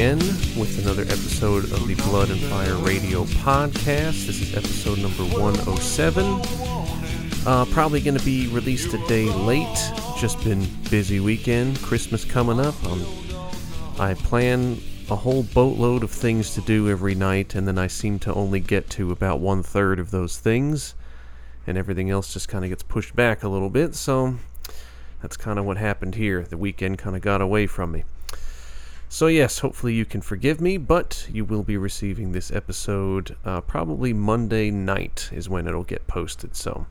again with another episode of the Blood and Fire Radio podcast. This is episode number 107. Uh, probably going to be released a day late. Just been busy weekend. Christmas coming up. Um, I plan a whole boatload of things to do every night, and then I seem to only get to about one third of those things, and everything else just kind of gets pushed back a little bit. So that's kind of what happened here. The weekend kind of got away from me. So, yes, hopefully you can forgive me, but you will be receiving this episode uh, probably Monday night, is when it'll get posted. So,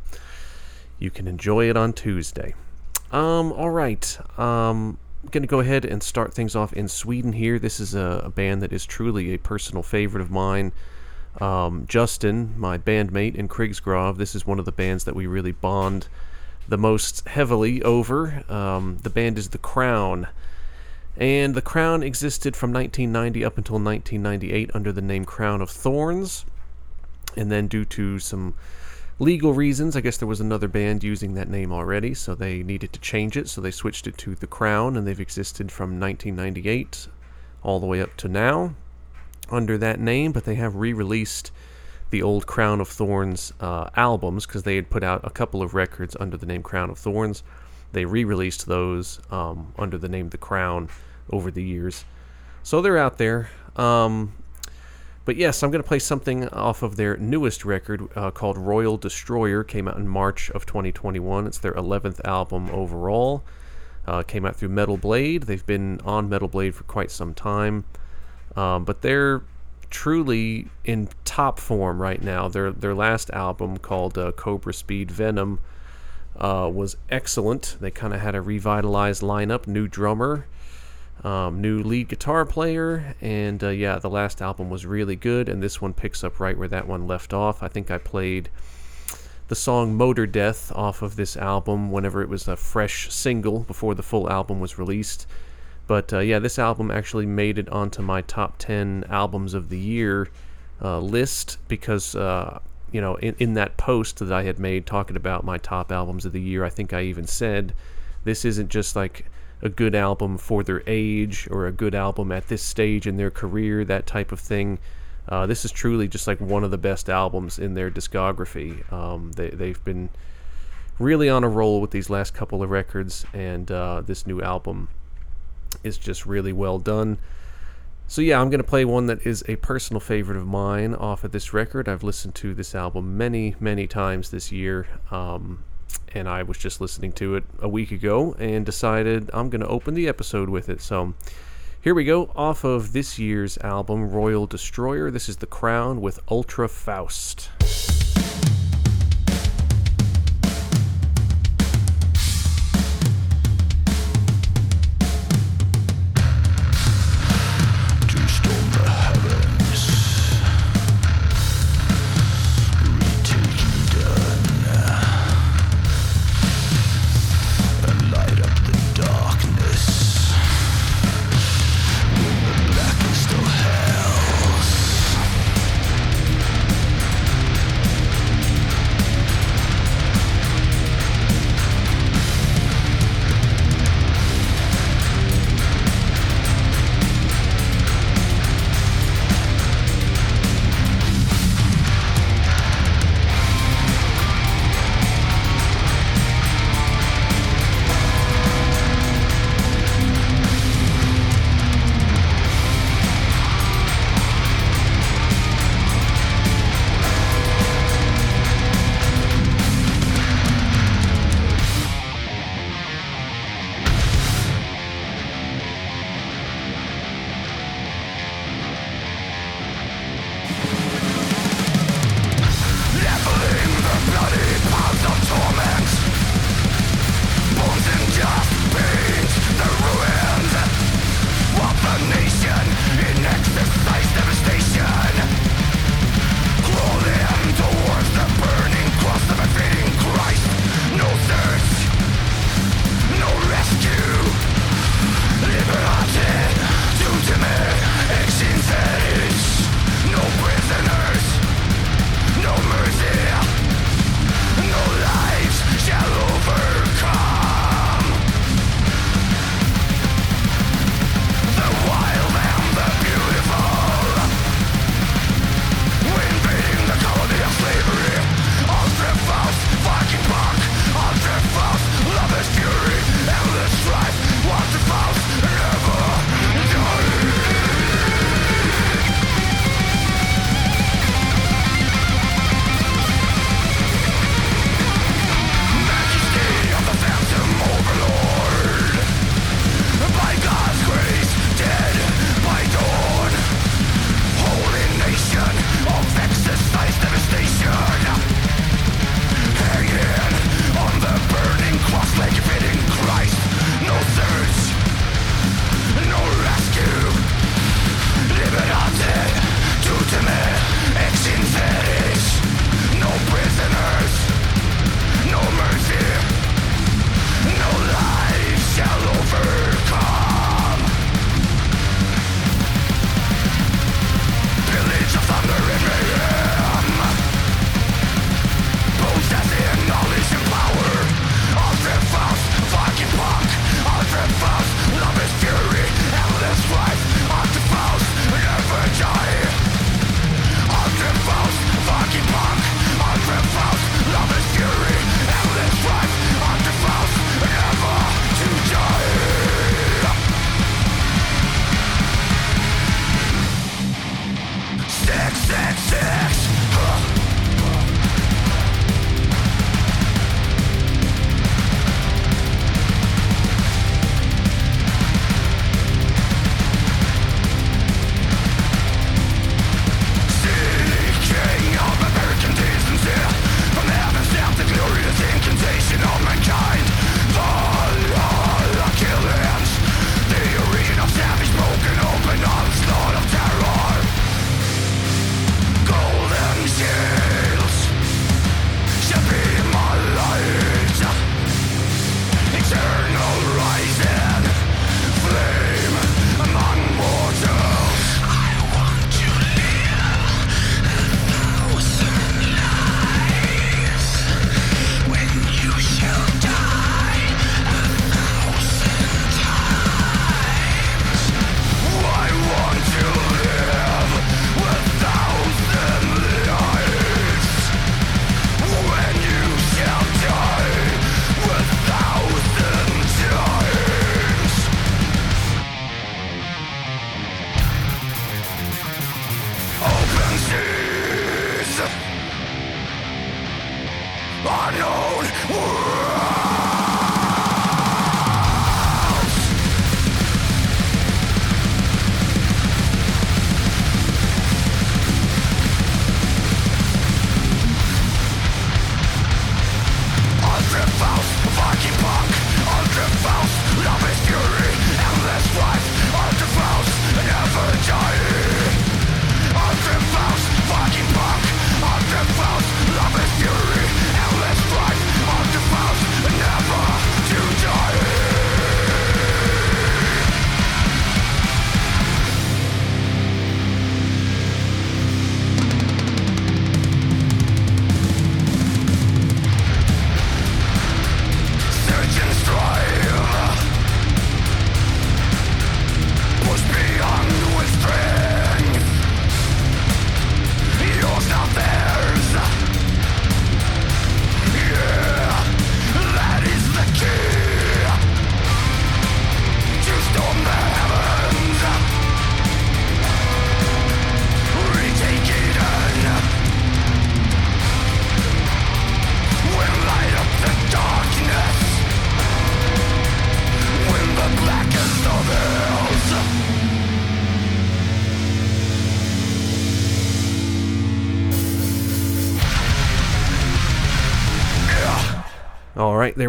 you can enjoy it on Tuesday. Um, all right. Um, I'm going to go ahead and start things off in Sweden here. This is a, a band that is truly a personal favorite of mine. Um, Justin, my bandmate in Krigsgrav, this is one of the bands that we really bond the most heavily over. Um, the band is The Crown. And The Crown existed from 1990 up until 1998 under the name Crown of Thorns. And then, due to some legal reasons, I guess there was another band using that name already, so they needed to change it, so they switched it to The Crown, and they've existed from 1998 all the way up to now under that name, but they have re released the old Crown of Thorns uh, albums because they had put out a couple of records under the name Crown of Thorns. They re released those um, under the name The Crown over the years. So they're out there. Um, but yes, I'm going to play something off of their newest record uh, called Royal Destroyer. Came out in March of 2021. It's their 11th album overall. Uh, came out through Metal Blade. They've been on Metal Blade for quite some time. Um, but they're truly in top form right now. Their their last album called uh, Cobra Speed Venom uh, was excellent. They kind of had a revitalized lineup, new drummer, um, new lead guitar player, and uh, yeah, the last album was really good. And this one picks up right where that one left off. I think I played the song Motor Death off of this album whenever it was a fresh single before the full album was released. But uh, yeah, this album actually made it onto my top 10 albums of the year uh, list because, uh, you know, in, in that post that I had made talking about my top albums of the year, I think I even said this isn't just like a good album for their age or a good album at this stage in their career, that type of thing. Uh, this is truly just like one of the best albums in their discography. Um, they, they've been really on a roll with these last couple of records, and uh, this new album is just really well done. So yeah, I'm going to play one that is a personal favorite of mine off of this record. I've listened to this album many, many times this year, um, and I was just listening to it a week ago and decided I'm going to open the episode with it. So here we go, off of this year's album, Royal Destroyer. This is The Crown with Ultra Faust.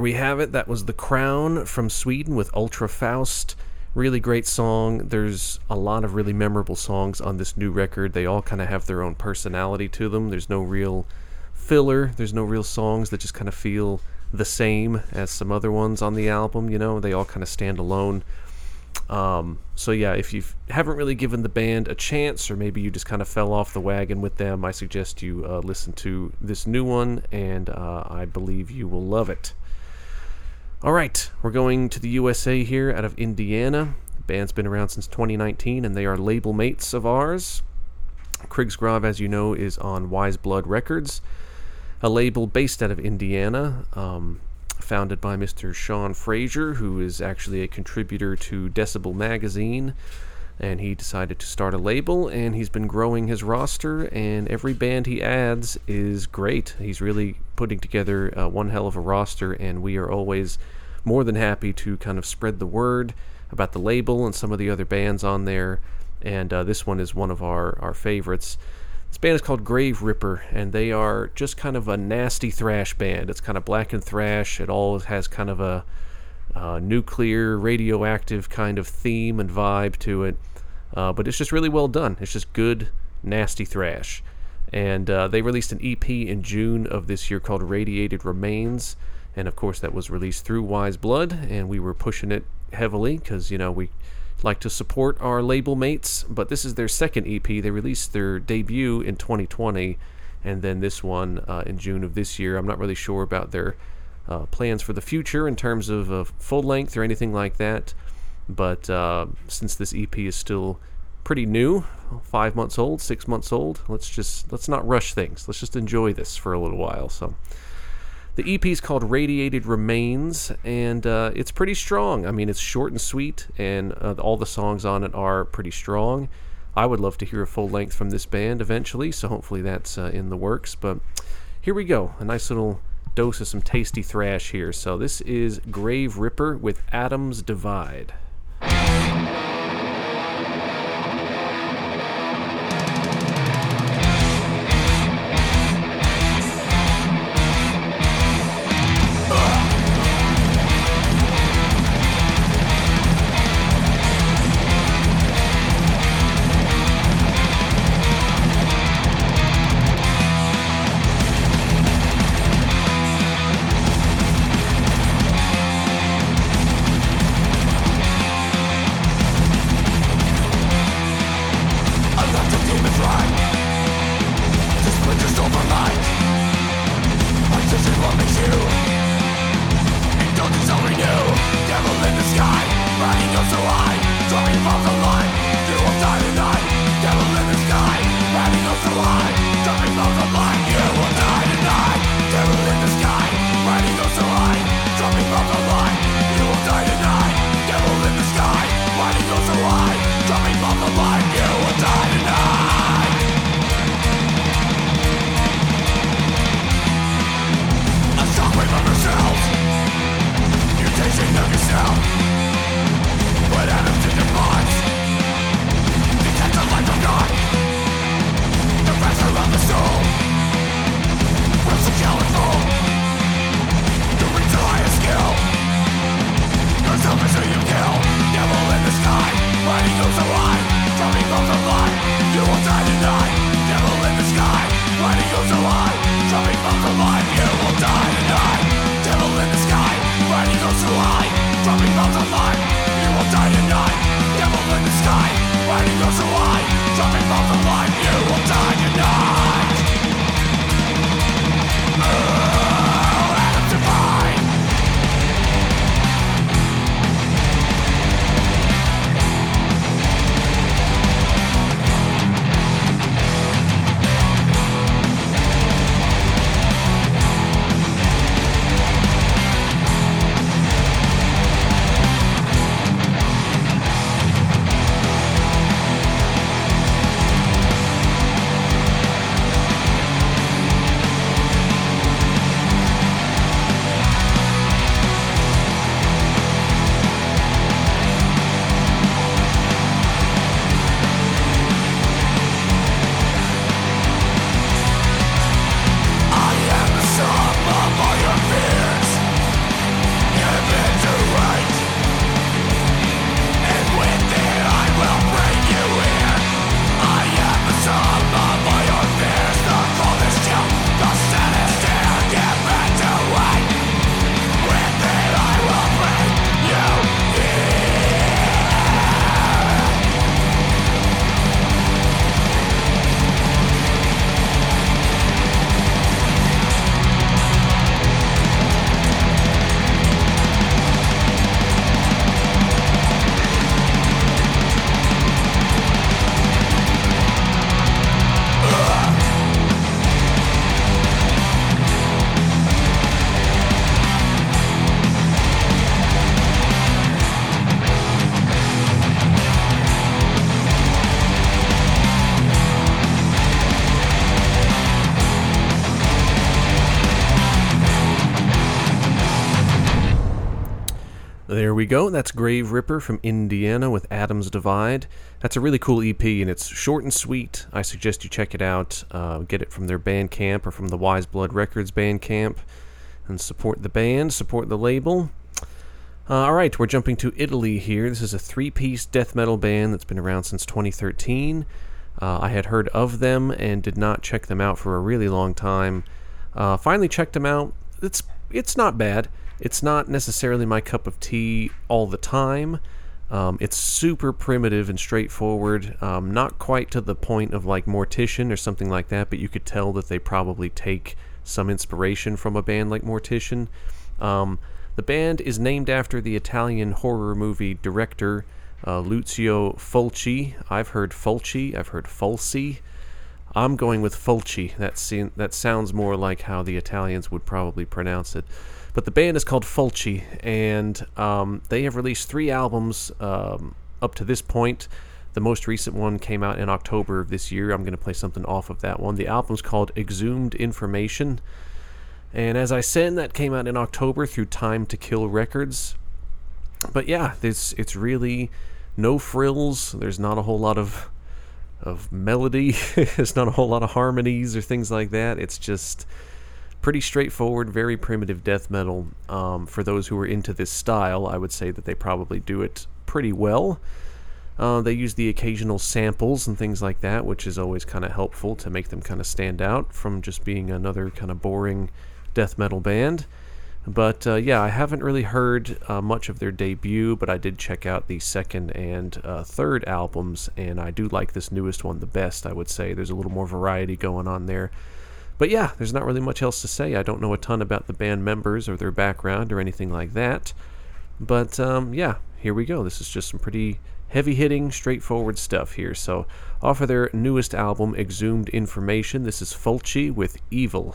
There we have it. That was The Crown from Sweden with Ultra Faust. Really great song. There's a lot of really memorable songs on this new record. They all kind of have their own personality to them. There's no real filler, there's no real songs that just kind of feel the same as some other ones on the album. You know, they all kind of stand alone. Um, so yeah, if you haven't really given the band a chance, or maybe you just kind of fell off the wagon with them, I suggest you uh, listen to this new one, and uh, I believe you will love it. All right, we're going to the USA here out of Indiana. The band's been around since 2019, and they are label mates of ours. Krigsgrav, as you know, is on Wise Blood Records, a label based out of Indiana, um, founded by Mr. Sean Frazier, who is actually a contributor to Decibel Magazine. And he decided to start a label, and he's been growing his roster, and every band he adds is great. He's really putting together uh, one hell of a roster, and we are always more than happy to kind of spread the word about the label and some of the other bands on there. And uh, this one is one of our, our favorites. This band is called Graveripper, and they are just kind of a nasty thrash band. It's kind of black and thrash. It all has kind of a uh, nuclear, radioactive kind of theme and vibe to it. Uh, but it's just really well done. It's just good, nasty thrash and uh, they released an EP in June of this year called Radiated Remains, and of course that was released through Wise Blood, and we were pushing it heavily because you know we like to support our label mates. But this is their second EP. They released their debut in 2020, and then this one uh, in June of this year. I'm not really sure about their uh, plans for the future in terms of uh, full length or anything like that. But uh, since this EP is still pretty new, five months old, six months old. Let's just let's not rush things. Let's just enjoy this for a little while. So, the EP is called Radiated Remains, and uh, it's pretty strong. I mean, it's short and sweet, and uh, all the songs on it are pretty strong. I would love to hear a full length from this band eventually, so hopefully that's uh, in the works. But here we go, a nice little dose of some tasty thrash here. So this is Graveripper with Atoms Divide. Go. That's Graveripper from Indiana with Atoms Divide. That's a really cool EP, and it's short and sweet. I suggest you check it out. Uh, get it from their Bandcamp or from the Wise Blood Records Bandcamp, and support the band, support the label. Uh, all right, we're jumping to Italy here. This is a three-piece death metal band that's been around since 2013. Uh, I had heard of them and did not check them out for a really long time. Uh, finally checked them out. It's it's not bad. It's not necessarily my cup of tea all the time. Um, it's super primitive and straightforward, um, not quite to the point of like Mortician or something like that, but you could tell that they probably take some inspiration from a band like Mortician. Um, the band is named after the Italian horror movie director uh, Lucio Fulci. I've heard Fulci, I've heard Fulci. I'm going with Fulci. That, se- that sounds more like how the Italians would probably pronounce it. But the band is called Fulci, and um, they have released three albums um, up to this point. The most recent one came out in October of this year. I'm going to play something off of that one. The album's called Exhumed Information. And as I said, that came out in October through Time to Kill Records. But yeah, it's it's really no frills. There's not a whole lot of of melody. There's not a whole lot of harmonies or things like that. It's just pretty straightforward, very primitive death metal. Um, for those who are into this style, I would say that they probably do it pretty well. Uh, they use the occasional samples and things like that, which is always kind of helpful to make them kind of stand out from just being another kind of boring death metal band. But uh, yeah, I haven't really heard uh, much of their debut, but I did check out the second and uh, third albums, and I do like this newest one the best, I would say. There's a little more variety going on there. But yeah, there's not really much else to say. I don't know a ton about the band members or their background or anything like that. But um, yeah, here we go. This is just some pretty heavy hitting, straightforward stuff here. So, off of their newest album, Exhumed Information, this is Fulci with Evil.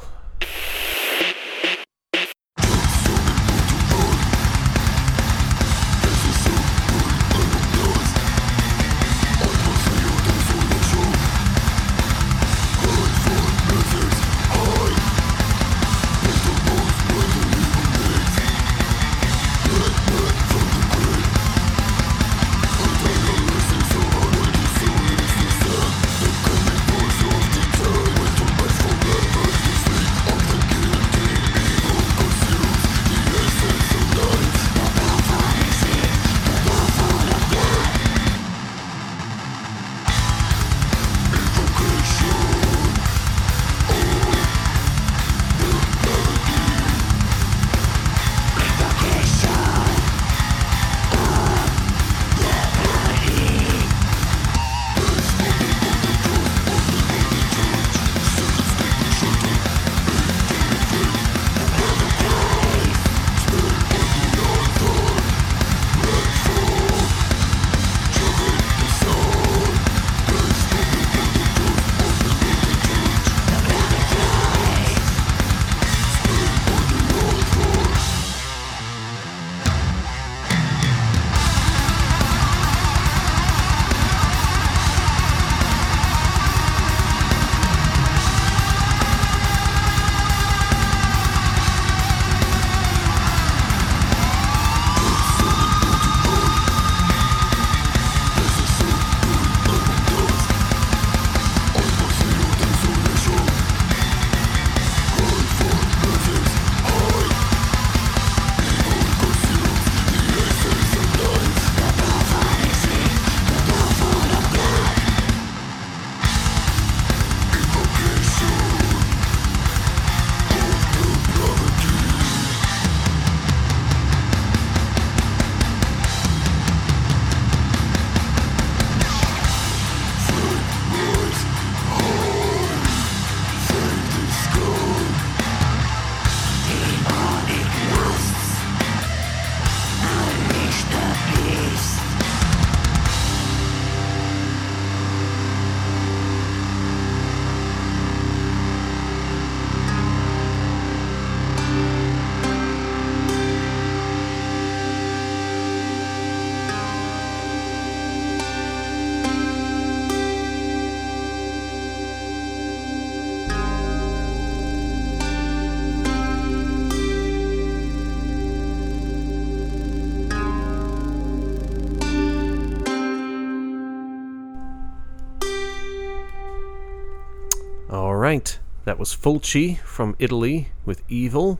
Was Fulci from Italy with Evil.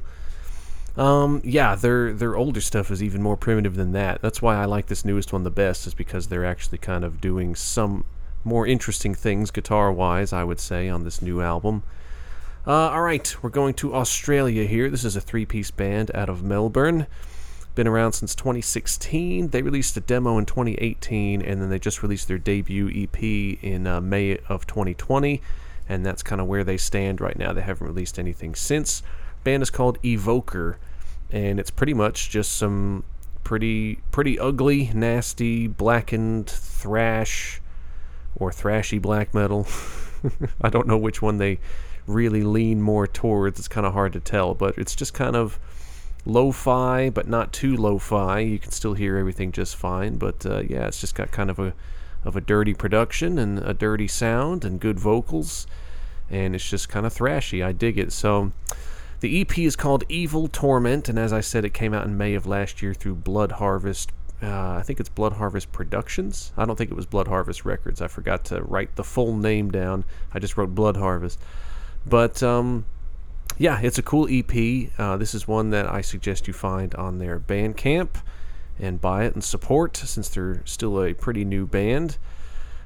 Um, yeah, their their older stuff is even more primitive than that. That's why I like this newest one the best, is because they're actually kind of doing some more interesting things guitar wise, I would say, on this new album. Uh, all right, we're going to Australia here. This is a three piece band out of Melbourne. Been around since 2016. They released a demo in 2018, and then they just released their debut EP in uh, May of 2020 and that's kind of where they stand right now. They haven't released anything since. Band is called Evoker, and it's pretty much just some pretty pretty ugly, nasty, blackened thrash or thrashy black metal. I don't know which one they really lean more towards. It's kind of hard to tell, but it's just kind of lo-fi, but not too lo-fi. You can still hear everything just fine, but uh, yeah, it's just got kind of a of a dirty production and a dirty sound and good vocals, and it's just kind of thrashy. I dig it. So. The EP is called Evil Torment, and as I said, it came out in May of last year through Blood Harvest. Uh, I think it's Blood Harvest Productions. I don't think it was Blood Harvest Records. I forgot to write the full name down. I just wrote Blood Harvest. But um, yeah, it's a cool EP. Uh, this is one that I suggest you find on their Bandcamp and buy it and support since they're still a pretty new band.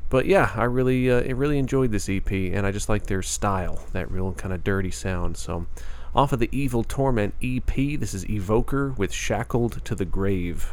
But yeah, I really, uh, I really enjoyed this EP, and I just like their style, that real kind of dirty sound. So, off of the Evil Torment EP, this is Evoker with Shackled to the Grave.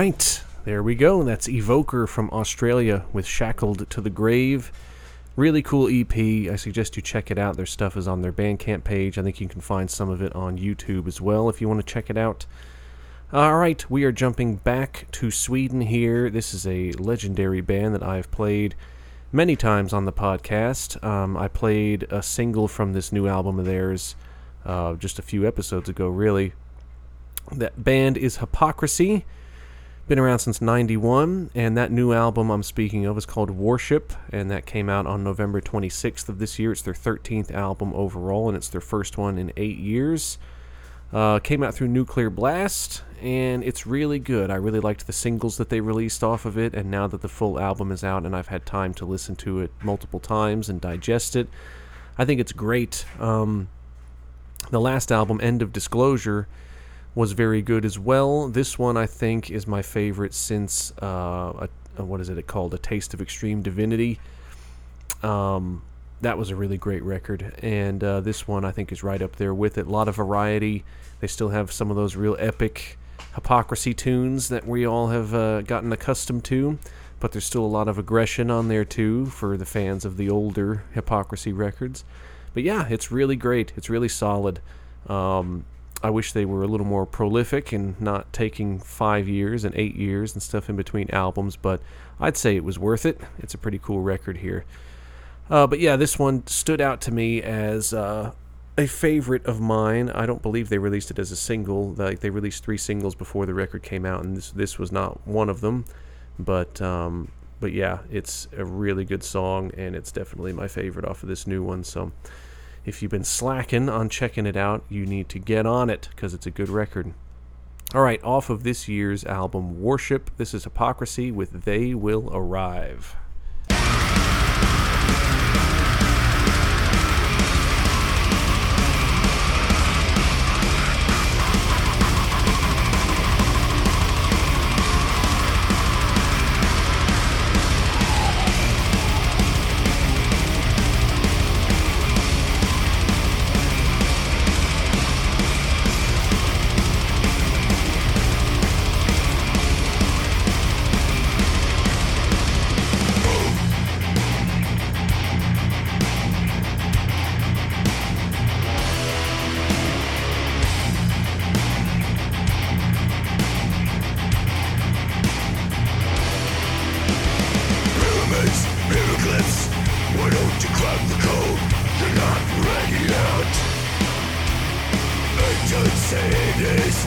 Right, there we go. That's Evoker from Australia with Shackled to the Grave. Really cool EP. I suggest you check it out. Their stuff is on their Bandcamp page. I think you can find some of it on YouTube as well if you want to check it out. All right, we are jumping back to Sweden here. This is a legendary band that I've played many times on the podcast. Um, I played a single from this new album of theirs uh, just a few episodes ago, really. That band is Hypocrisy. Been around since 91, and that new album I'm speaking of is called Worship, and that came out on November 26th of this year. It's their 13th album overall, and it's their first one in eight years. Uh, came out through Nuclear Blast, and it's really good. I really liked the singles that they released off of it, and now that the full album is out and I've had time to listen to it multiple times and digest it, I think it's great. Um, the last album, End of Disclosure, was very good as well. This one, I think, is my favorite since uh, a, a, what is it called? A Taste of Extreme Divinity. Um, that was a really great record, and uh, this one I think is right up there with it. A lot of variety. They still have some of those real epic hypocrisy tunes that we all have uh, gotten accustomed to, but there's still a lot of aggression on there too for the fans of the older hypocrisy records. But yeah, it's really great. It's really solid. Um, I wish they were a little more prolific and not taking five years and eight years and stuff in between albums, but I'd say it was worth it. It's a pretty cool record here. Uh, but yeah, this one stood out to me as uh, a favorite of mine. I don't believe they released it as a single. Like they released three singles before the record came out, and this this was not one of them. But um, but yeah, it's a really good song, and it's definitely my favorite off of this new one. So if you've been slacking on checking it out, you need to get on it because it's a good record. All right, off of this year's album Worship, this is Hypocrisy with They Will Arrive.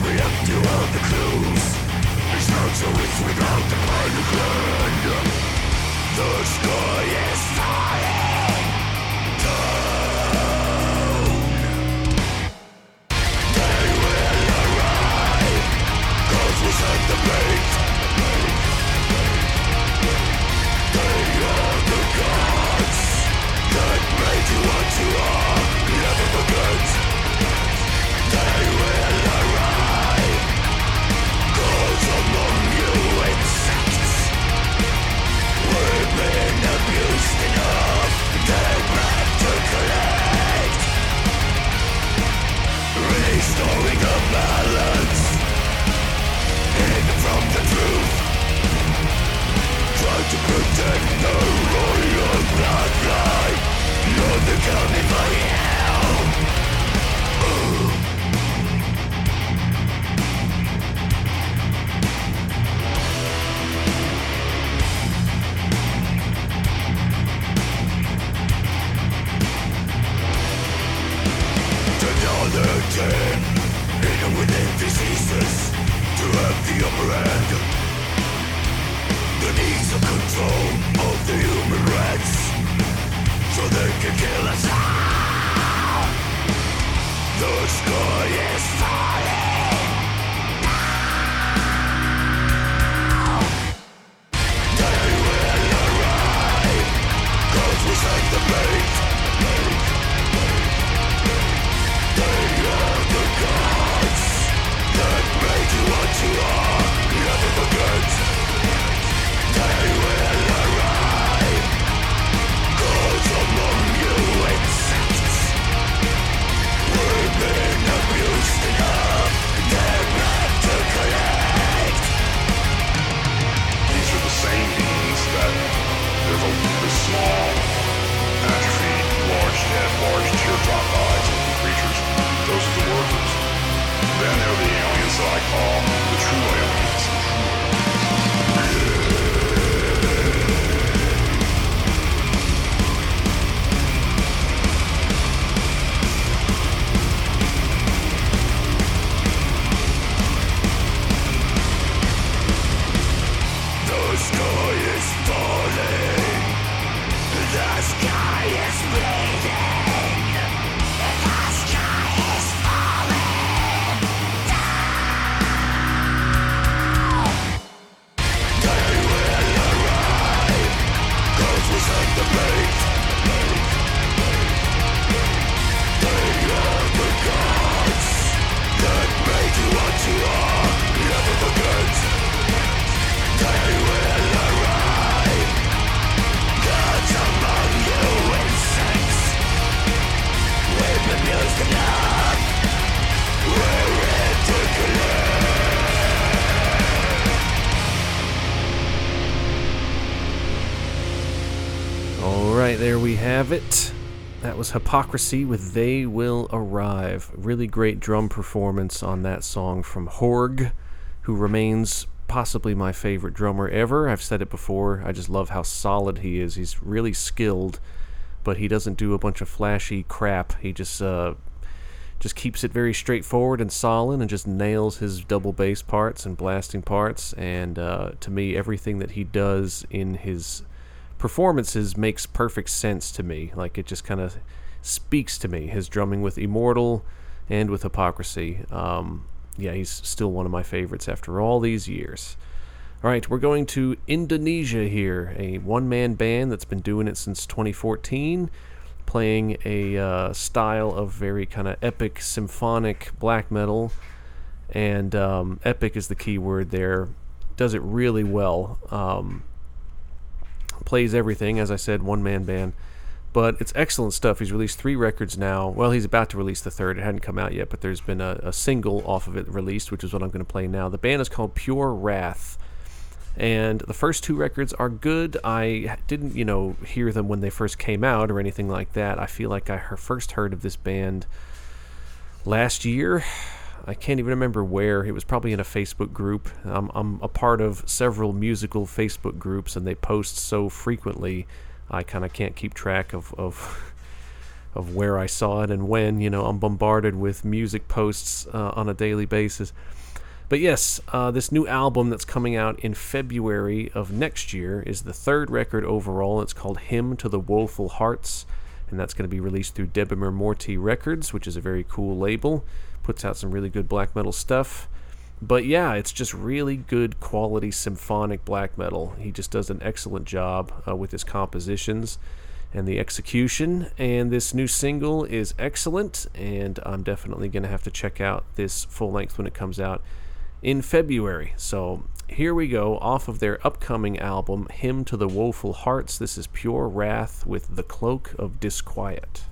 the empty world that clues It's not so without the mind The sky is have it. That was Hypocrisy with They Will Arrive. Really great drum performance on that song from Horg, who remains possibly my favorite drummer ever. I've said it before. I just love how solid he is. He's really skilled, but he doesn't do a bunch of flashy crap. He just uh, just keeps it very straightforward and solid and just nails his double bass parts and blasting parts. And uh, to me, everything that he does in his performances makes perfect sense to me. Like it just kind of speaks to me. His drumming with Immortal and with Hypocrisy. Um, yeah, he's still one of my favorites after all these years. All right, we're going to Indonesia here, a one man band that's been doing it since 2014, playing a uh, style of very kind of epic symphonic black metal. And um, epic is the key word there. Does it really well. Um, plays everything, as I said, one man band. But it's excellent stuff. He's released three records now. Well, he's about to release the third. It hadn't come out yet, but there's been a, a single off of it released, which is what I'm going to play now. The band is called Pure Wrath. And the first two records are good. I didn't, you know, hear them when they first came out or anything like that. I feel like I first heard of this band last year I can't even remember where. It was probably in a Facebook group. I'm, I'm a part of several musical Facebook groups, and they post so frequently, I kind of can't keep track of, of of where I saw it and when. You know, I'm bombarded with music posts uh, on a daily basis. But yes, uh, this new album that's coming out in February of next year is the third record overall. It's called Hymn to the Woeful Hearts, and that's going to be released through Debemur Morti Records, which is a very cool label puts out some really good black metal stuff. But yeah, it's just really good quality symphonic black metal. He just does an excellent job uh, with his compositions and the execution. And this new single is excellent, and I'm definitely going to have to check out this full length when it comes out in February. So here we go, off of their upcoming album, Hymn to the Woeful Hearts. This is Pure Wrath with The Cloak of Disquiet.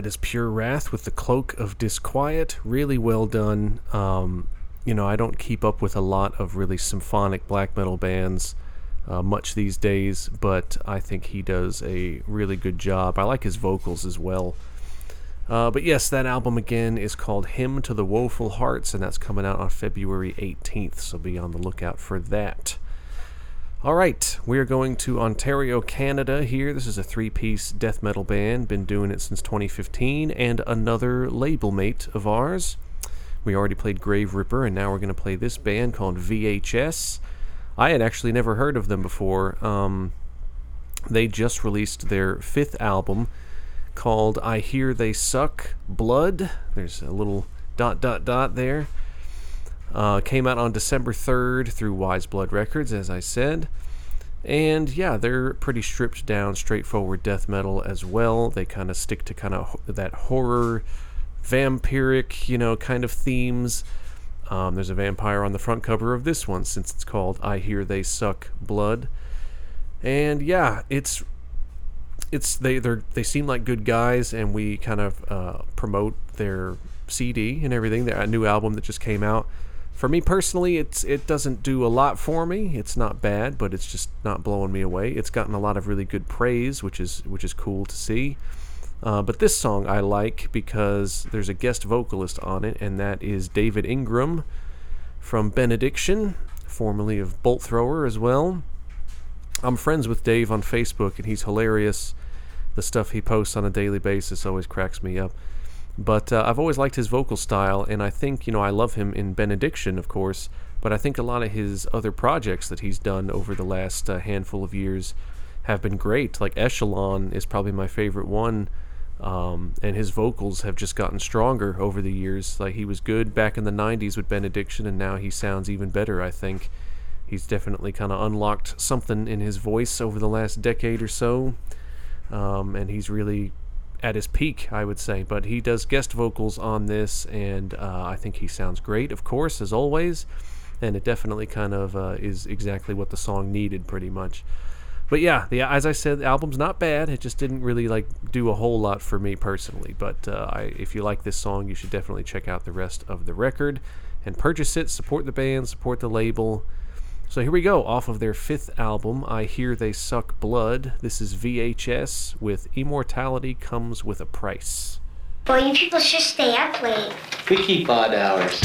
That is Pure Wrath with the Cloak of Disquiet. Really well done. Um, you know, I don't keep up with a lot of really symphonic black metal bands uh, much these days, but I think he does a really good job. I like his vocals as well. Uh, but yes, that album again is called Hymn to the Woeful Hearts, and that's coming out on February 18th, so be on the lookout for that. All right, we are going to Ontario, Canada here. This is a three piece death metal band, been doing it since 2015, and another label mate of ours. We already played Graveripper, and now we're going to play this band called VHS. I had actually never heard of them before. Um, they just released their fifth album called I Hear They Suck Blood. There's a little dot dot dot there. Uh, came out on December 3rd through Wise Blood Records, as I said. And yeah, they're pretty stripped down, straightforward death metal as well. They kind of stick to kind of that horror, vampiric, you know, kind of themes. Um, there's a vampire on the front cover of this one, since it's called "I Hear They Suck Blood." And yeah, it's it's they they they seem like good guys, and we kind of uh, promote their CD and everything. Their new album that just came out for me personally, it's it doesn't do a lot for me. It's not bad, but it's just not blowing me away. It's gotten a lot of really good praise, which is which is cool to see. Uh, but this song I like because there's a guest vocalist on it, and that is David Ingram from Benediction, formerly of Bolt Thrower as well. I'm friends with Dave on Facebook, and he's hilarious. The stuff he posts on a daily basis always cracks me up. But uh, I've always liked his vocal style, and I think, you know, I love him in Benediction, of course, but I think a lot of his other projects that he's done over the last uh, handful of years have been great. Like Echelon is probably my favorite one, um, and his vocals have just gotten stronger over the years. Like he was good back in the 90s with Benediction, and now he sounds even better, I think. He's definitely kind of unlocked something in his voice over the last decade or so. Um, and he's really at his peak, I would say. But he does guest vocals on this, and uh, I think he sounds great, of course, as always. And it definitely kind of uh, is exactly what the song needed, pretty much. But yeah, the as I said, the album's not bad. It just didn't really like do a whole lot for me personally. But uh, I, if you like this song, you should definitely check out the rest of the record and purchase it. Support the band, support the label. So here we go, off of their fifth album, I Hear They Suck Blood. This is VHS with Immortality Comes with a Price. Boy, you people should stay up late. We keep odd hours.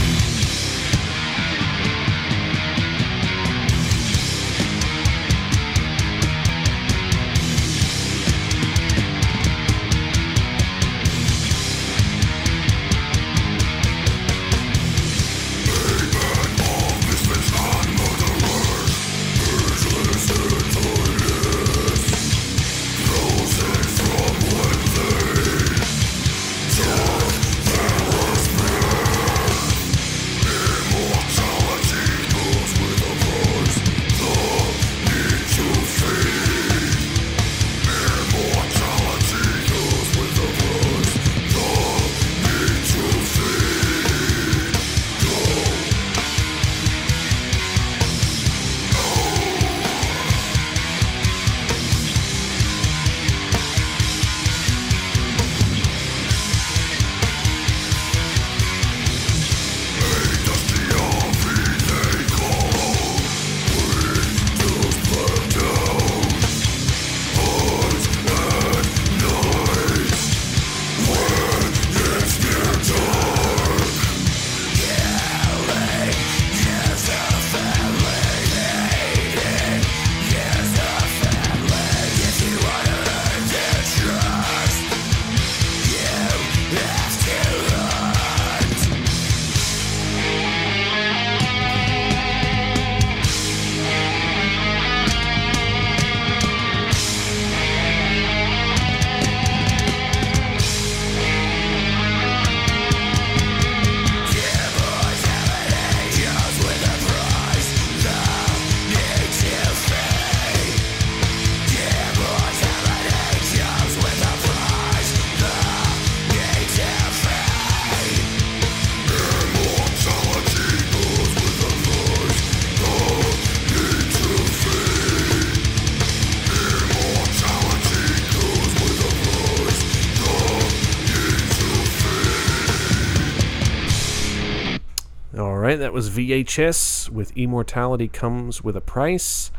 Was VHS with Immortality Comes with a Price.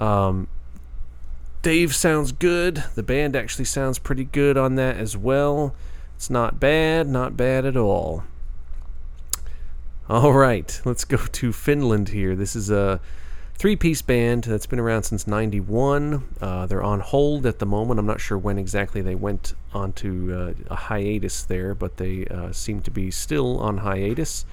Um, Dave sounds good. The band actually sounds pretty good on that as well. It's not bad, not bad at all. All right, let's go to Finland here. This is a three piece band that's been around since 91. Uh, they're on hold at the moment. I'm not sure when exactly they went onto uh, a hiatus there, but they uh, seem to be still on hiatus.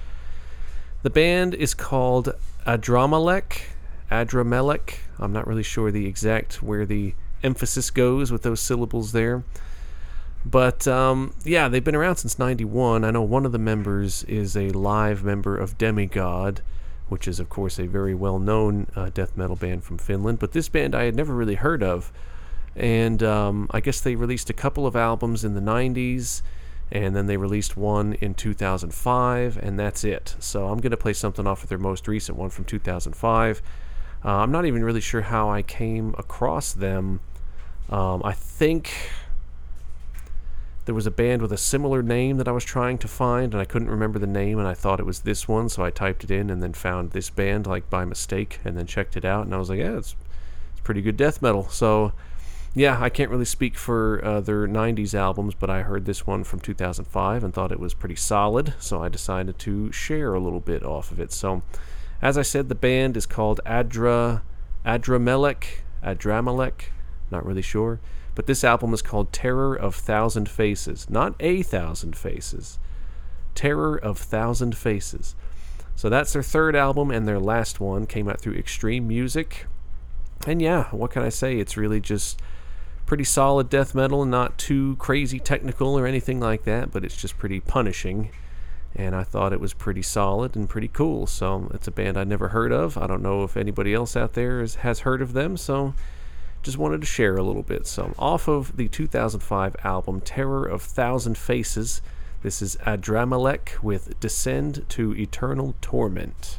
The band is called Adramalek. Adramelech. I'm not really sure the exact where the emphasis goes with those syllables there. But um, yeah, they've been around since 91. I know one of the members is a live member of Demigod, which is, of course, a very well known uh, death metal band from Finland. But this band I had never really heard of. And um, I guess they released a couple of albums in the 90s, and then they released one in 2005, and that's it. So I'm going to play something off of their most recent one from 2005. Uh, I'm not even really sure how I came across them. Um, I think there was a band with a similar name that I was trying to find, and I couldn't remember the name, and I thought it was this one, so I typed it in and then found this band like by mistake, and then checked it out, and I was like, yeah, it's it's pretty good death metal. So yeah, I can't really speak for uh, their 90s albums, but I heard this one from 2005 and thought it was pretty solid, so I decided to share a little bit off of it. So as I said, the band is called Adra Adramelech, Adramelech, not really sure. But this album is called Terror of Thousand Faces, not A Thousand Faces. Terror of Thousand Faces. So that's their third album, and their last one came out through Xtreem Music. And yeah, what can I say? It's really just pretty solid death metal, and not too crazy technical or anything like that, but it's just pretty punishing and I thought it was pretty solid and pretty cool. So it's a band I never heard of. I don't know if anybody else out there is, has heard of them, so just wanted to share a little bit. So off of the 2005 album Terror of Thousand Faces, this is Adramelech with Descend to Eternal Torment.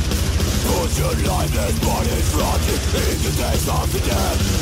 Put your lifeless body from you In the days of the dead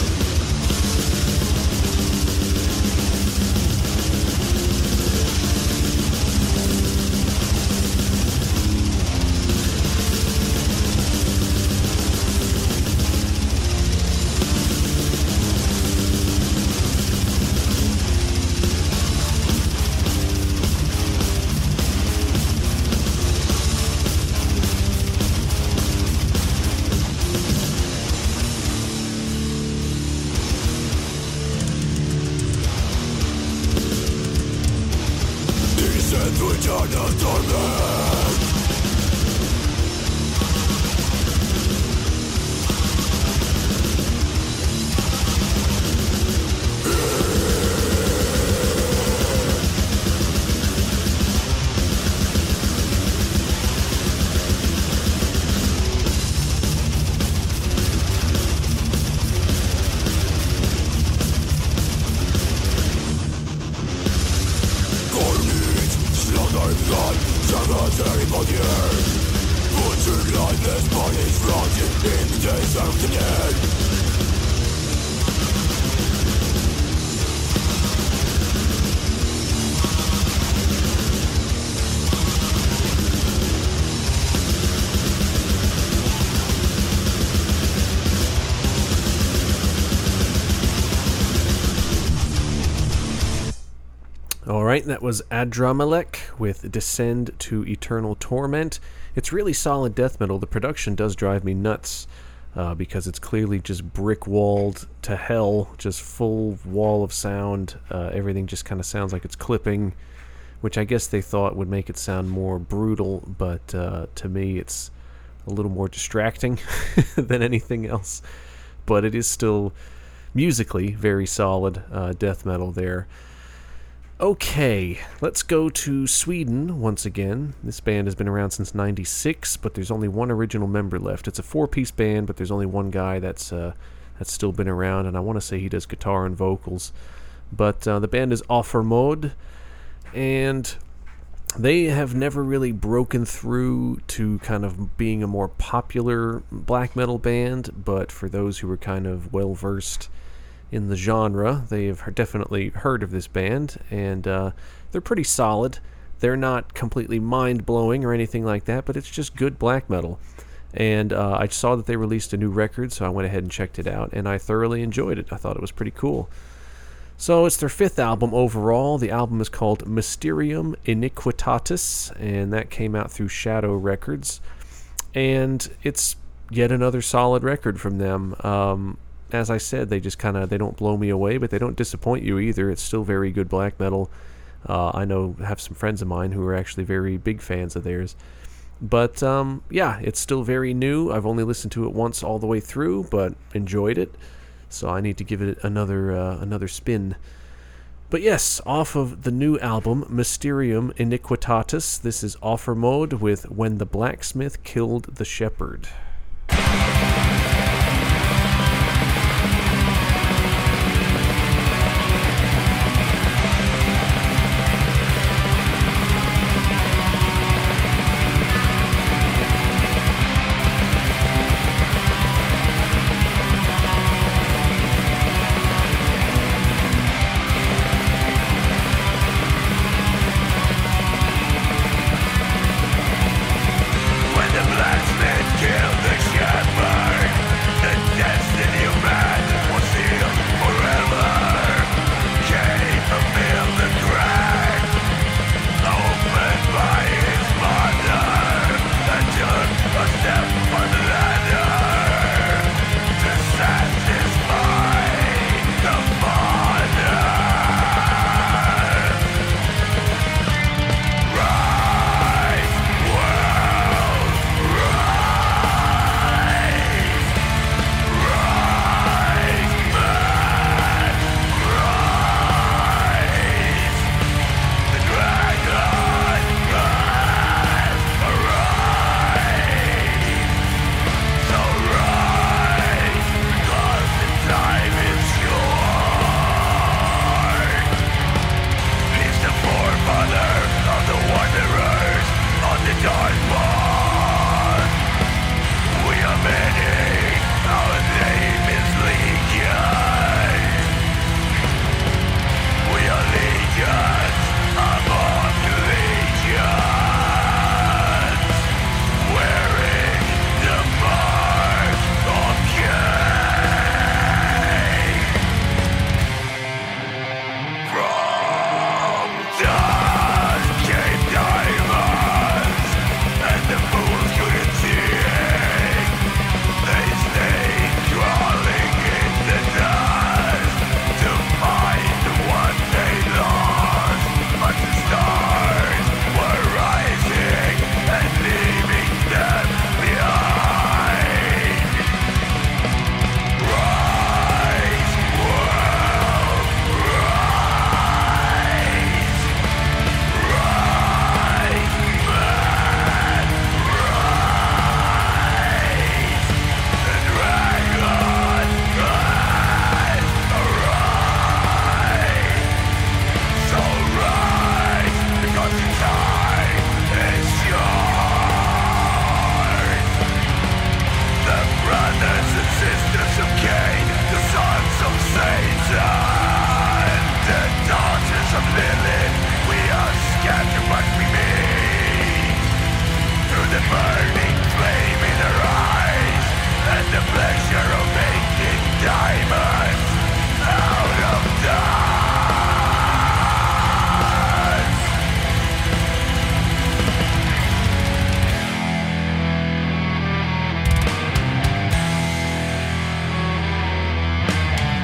that was Adramelech with Descend to Eternal Torment. It's really solid death metal. The production does drive me nuts uh, because it's clearly just brick walled to hell, just full wall of sound. Uh, everything just kind of sounds like it's clipping, which I guess they thought would make it sound more brutal, but uh, to me it's a little more distracting than anything else. But it is still musically very solid uh, death metal there. Okay, let's go to Sweden once again. This band has been around since 96, but there's only one original member left. It's a four-piece band, but there's only one guy that's uh, that's still been around, and I want to say he does guitar and vocals. But uh, the band is Ofermod, and they have never really broken through to kind of being a more popular black metal band, but for those who are kind of well versed in the genre. They have definitely heard of this band, and uh, they're pretty solid. They're not completely mind blowing or anything like that, but it's just good black metal. And uh, I saw that they released a new record, so I went ahead and checked it out, and I thoroughly enjoyed it. I thought it was pretty cool. So it's their fifth album overall. The album is called Mysterium Iniquitatis, and that came out through Shadow Records. And it's yet another solid record from them. Um, as I said, they just kind of they don't blow me away, but they don't disappoint you either. It's still very good black metal. Uh, I know have some friends of mine who are actually very big fans of theirs. But um, yeah, it's still very new. I've only listened to it once all the way through, but enjoyed it. So I need to give it another uh, another spin. But yes, off of the new album Mysterium Iniquitatis, this is Ofermod with When the Blacksmith Killed the Shepherd.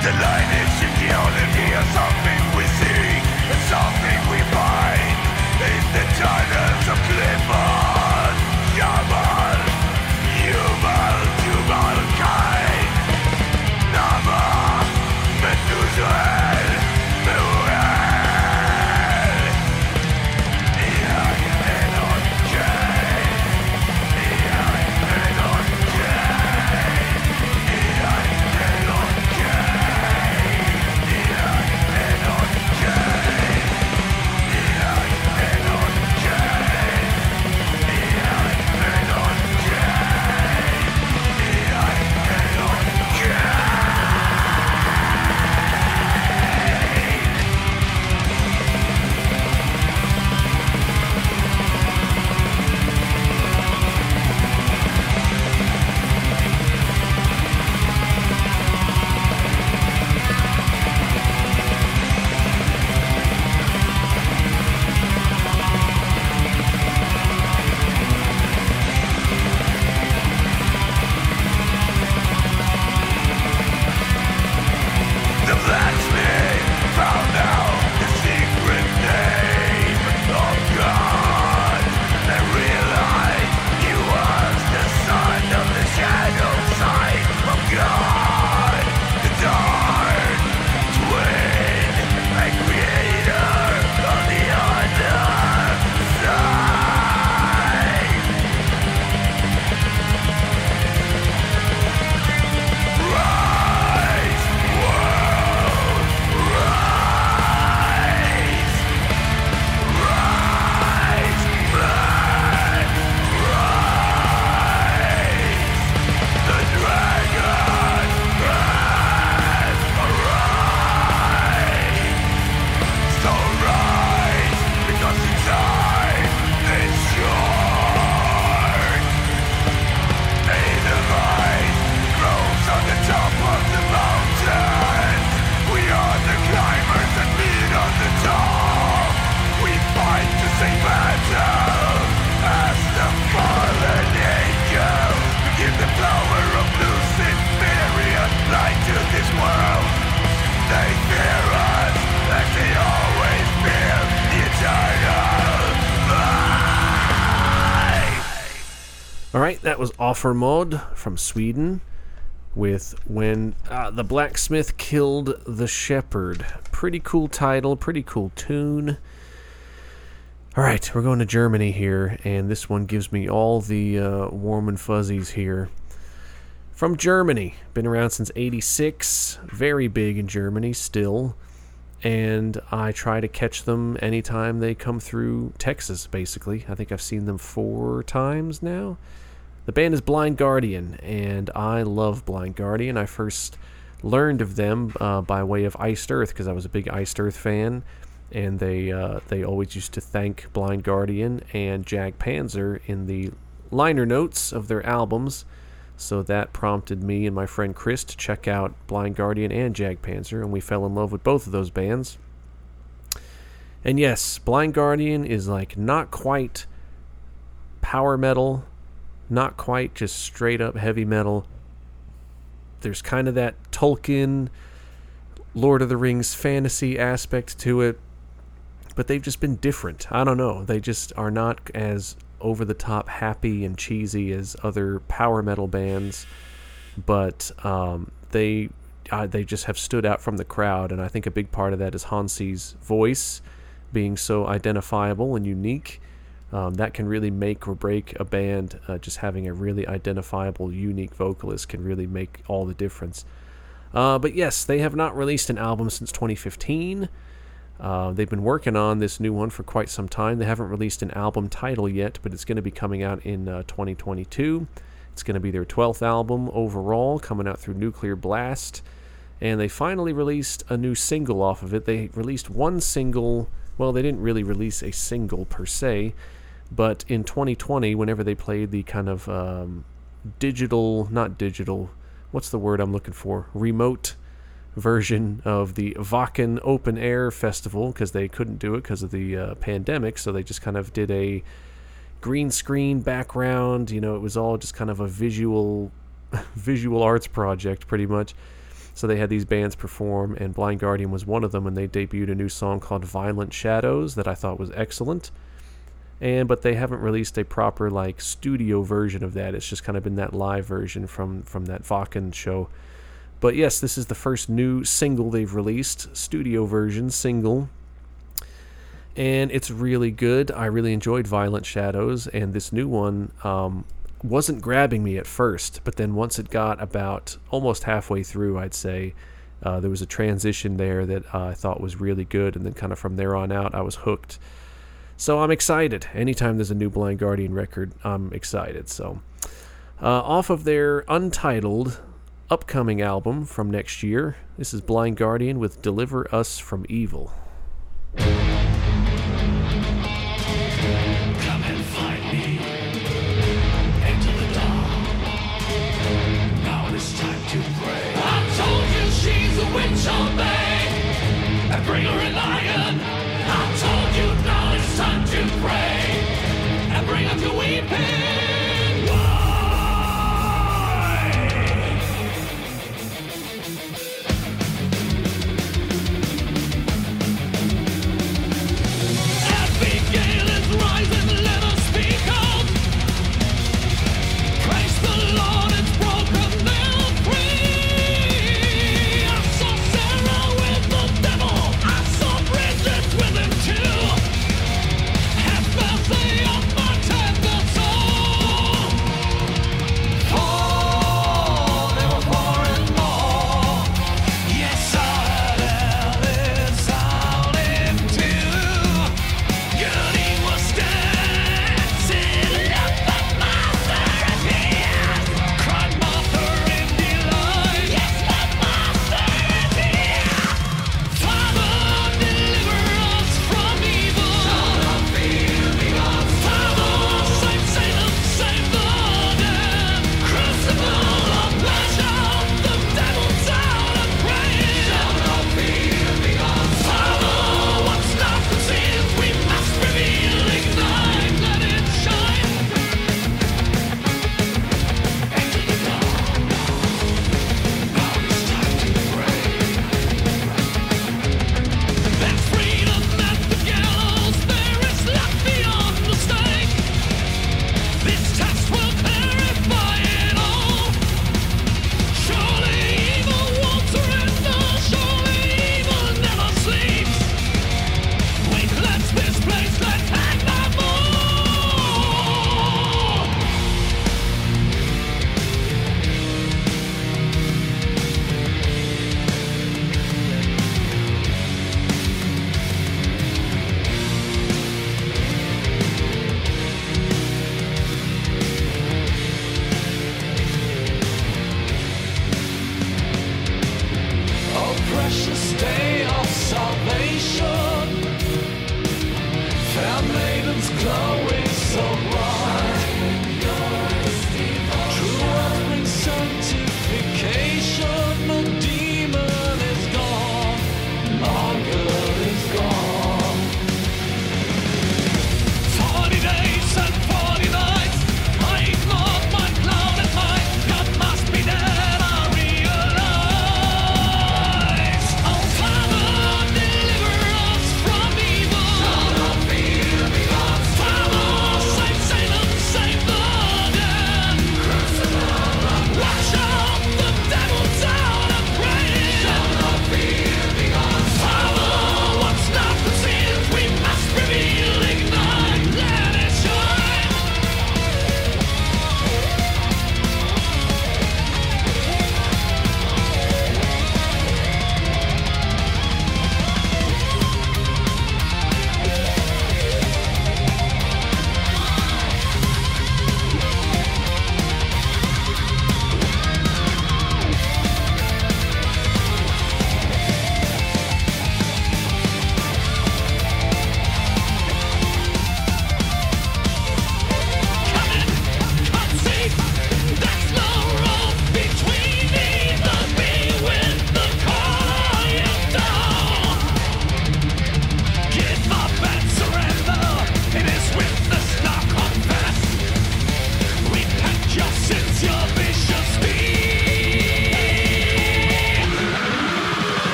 The line is security or something we seek, something we find in the titles of clever. That was Ofermod from Sweden with When uh, the Blacksmith Killed the Shepherd. Pretty cool title, pretty cool tune. All right, we're going to Germany here, and this one gives me all the uh, warm and fuzzies here. From Germany, been around since 86, very big in Germany still, and I try to catch them anytime they come through Texas, basically. I think I've seen them four times now. The band is Blind Guardian, and I love Blind Guardian. I first learned of them uh, by way of Iced Earth because I was a big Iced Earth fan, and they uh, they always used to thank Blind Guardian and Jag Panzer in the liner notes of their albums. So that prompted me and my friend Chris to check out Blind Guardian and Jag Panzer, and we fell in love with both of those bands. And yes, Blind Guardian is like not quite power metal not quite just straight up heavy metal. There's kind of that Tolkien, Lord of the Rings fantasy aspect to it, but they've just been different. I don't know. They just are not as over the top happy and cheesy as other power metal bands, but um, they uh, they just have stood out from the crowd, and I think a big part of that is Hansi's voice being so identifiable and unique um, that can really make or break a band. Uh, just having a really identifiable, unique vocalist can really make all the difference. Uh, but yes, they have not released an album since 2015. Uh, they've been working on this new one for quite some time. They haven't released an album title yet, but it's going to be coming out in uh, 2022. It's going to be their 12th album overall, coming out through Nuclear Blast. And they finally released a new single off of it. They released one single. Well, they didn't really release a single per se. But in 2020, whenever they played the kind of um, digital, not digital, what's the word I'm looking for? Remote version of the Wacken Open Air Festival because they couldn't do it because of the uh, pandemic. So they just kind of did a green screen background. You know, it was all just kind of a visual, visual arts project, pretty much. So they had these bands perform, and Blind Guardian was one of them, and they debuted a new song called Violent Shadows that I thought was excellent. And but they haven't released a proper like studio version of that. It's just kind of been that live version from from that Wacken show. But yes, this is the first new single they've released, studio version single. And it's really good. I really enjoyed Violent Shadows, and this new one um, wasn't grabbing me at first, but then once it got about almost halfway through, I'd say, uh, there was a transition there that uh, I thought was really good, and then kind of from there on out, I was hooked. So I'm excited. Anytime there's a new Blind Guardian record, I'm excited. So, uh, off of their untitled upcoming album from next year, this is Blind Guardian with Deliver Us from Evil.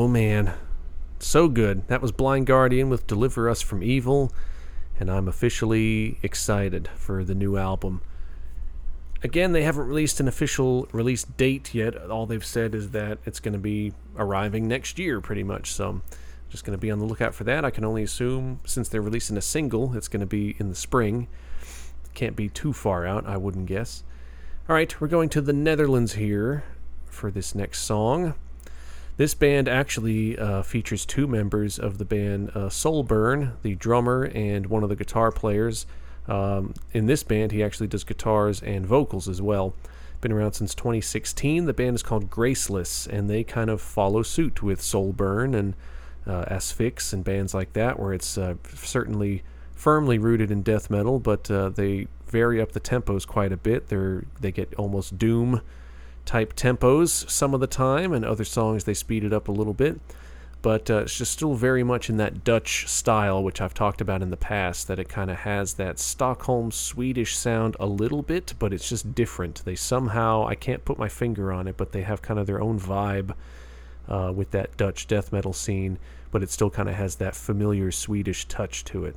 Oh, man. So good. That was Blind Guardian with Deliver Us from Evil, and I'm officially excited for the new album. Again, they haven't released an official release date yet. All they've said is that it's going to be arriving next year, pretty much. So, just going to be on the lookout for that. I can only assume, since they're releasing a single, it's going to be in the spring. Can't be too far out, I wouldn't guess. All right, we're going to the Netherlands here for this next song. This band actually uh, features two members of the band uh, Soulburn, the drummer and one of the guitar players. Um, in this band, he actually does guitars and vocals as well. Been around since 2016. The band is called Graceless, and they kind of follow suit with Soulburn and uh, Asphyx and bands like that, where it's uh, certainly firmly rooted in death metal, but uh, they vary up the tempos quite a bit. They're they get almost doom type tempos some of the time, and other songs they speed it up a little bit. But uh, it's just still very much in that Dutch style, which I've talked about in the past, that it kind of has that Stockholm Swedish sound a little bit, but it's just different. They somehow, I can't put my finger on it, but they have kind of their own vibe uh, with that Dutch death metal scene, but it still kind of has that familiar Swedish touch to it.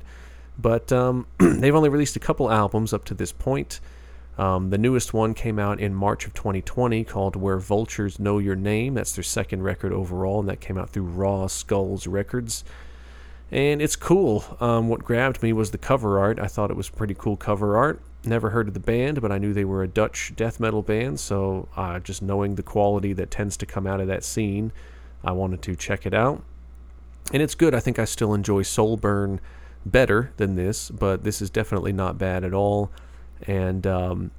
But um, they've only released a couple albums up to this point. Um, the newest one came out in March of 2020 called Where Vultures Know Your Name. That's their second record overall, and that came out through Raw Skulls Records. And it's cool. Um, what grabbed me was the cover art. I thought it was pretty cool cover art. Never heard of the band, but I knew they were a Dutch death metal band, so uh, just knowing the quality that tends to come out of that scene, I wanted to check it out. And it's good. I think I still enjoy Soulburn better than this, but this is definitely not bad at all. And um,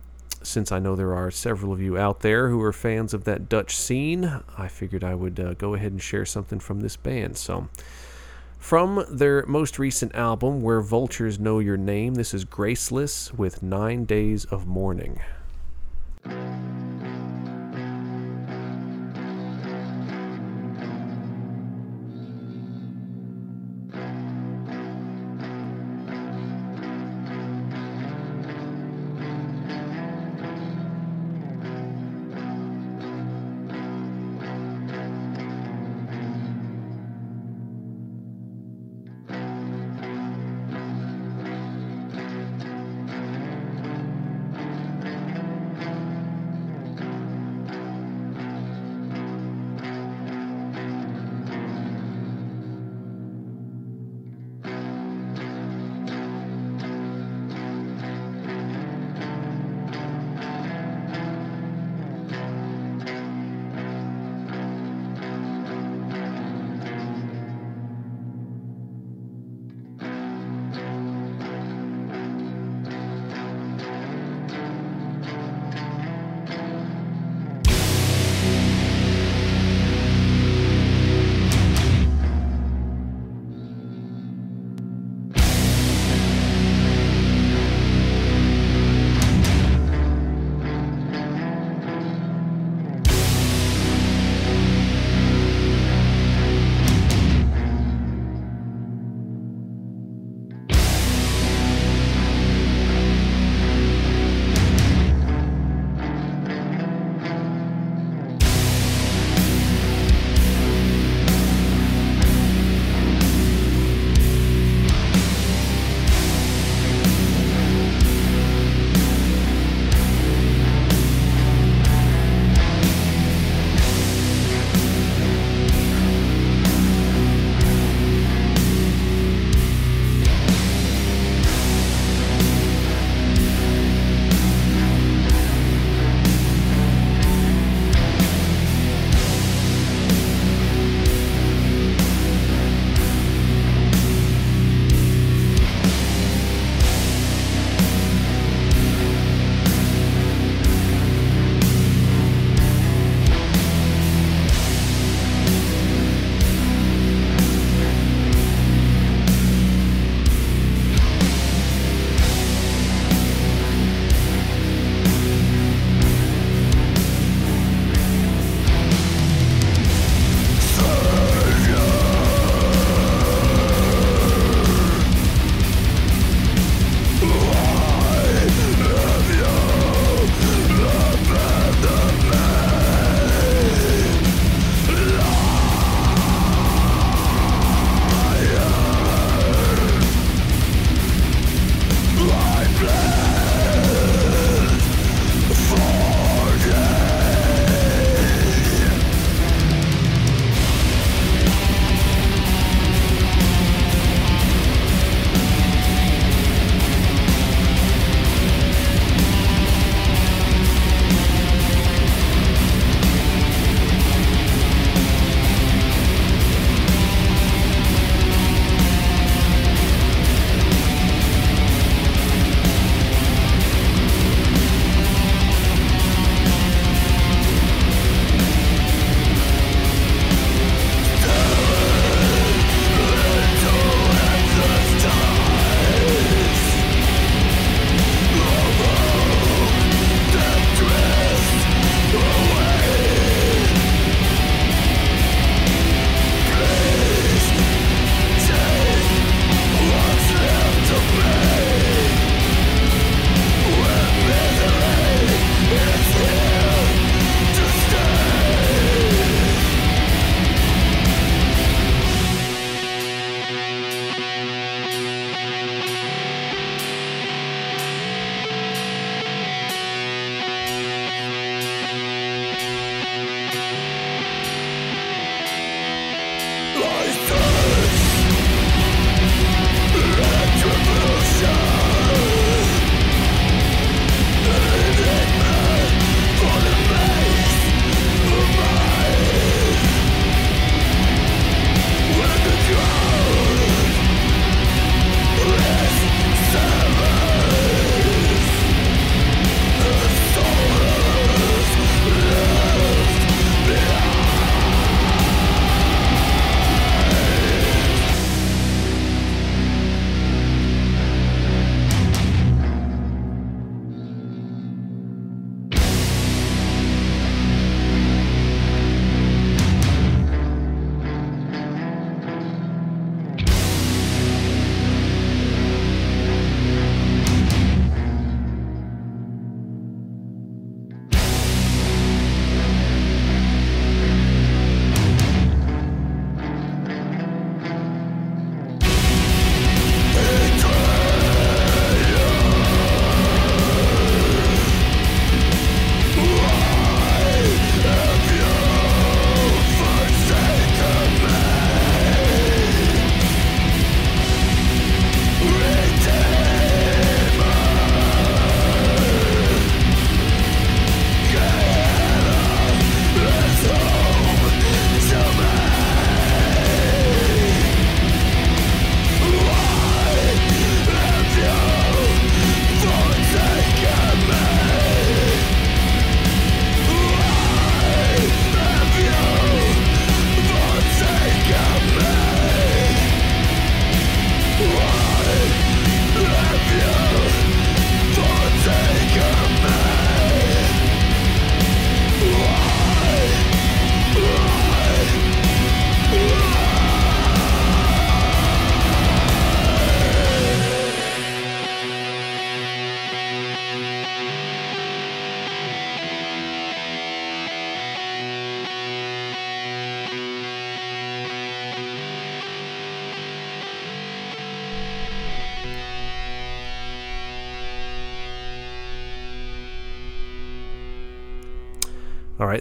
since I know there are several of you out there who are fans of that Dutch scene, I figured I would uh, go ahead and share something from this band. So, from their most recent album, Where Vultures Know Your Name, this is Graceless with Nine Days of Mourning.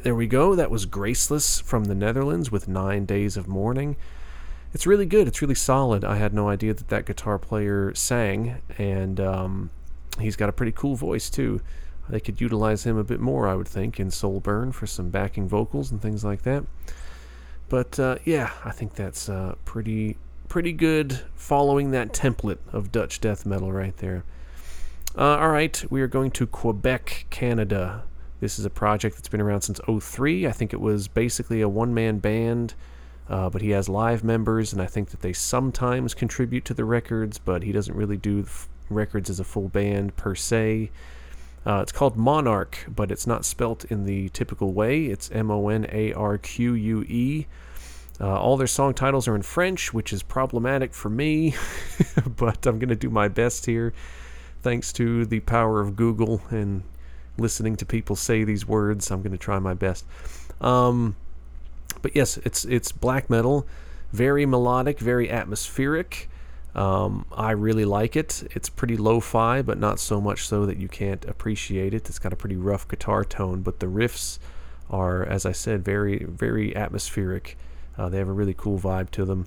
There we go. That was Graceless from the Netherlands with Nine Days of Mourning. It's really good. It's really solid. I had no idea that that guitar player sang, and um, he's got a pretty cool voice too. They could utilize him a bit more, I would think, in Soulburn for some backing vocals and things like that. But uh, yeah, I think that's uh, pretty pretty good, following that template of Dutch death metal right there. Uh, all right, we are going to Quebec, Canada. This is a project that's been around since 03. I think it was basically a one man band, uh, but he has live members, and I think that they sometimes contribute to the records, but he doesn't really do f- records as a full band per se. Uh, it's called Monarch, but it's not spelt in the typical way. It's M O N A R Q U E. Uh, all their song titles are in French, which is problematic for me, but I'm going to do my best here. Thanks to the power of Google and listening to people say these words. I'm going to try my best. Um, but yes, it's it's black metal, very melodic, very atmospheric. Um, I really like it. It's pretty lo-fi, but not so much so that you can't appreciate it. It's got a pretty rough guitar tone, but the riffs are, as I said, very very atmospheric. Uh, they have a really cool vibe to them.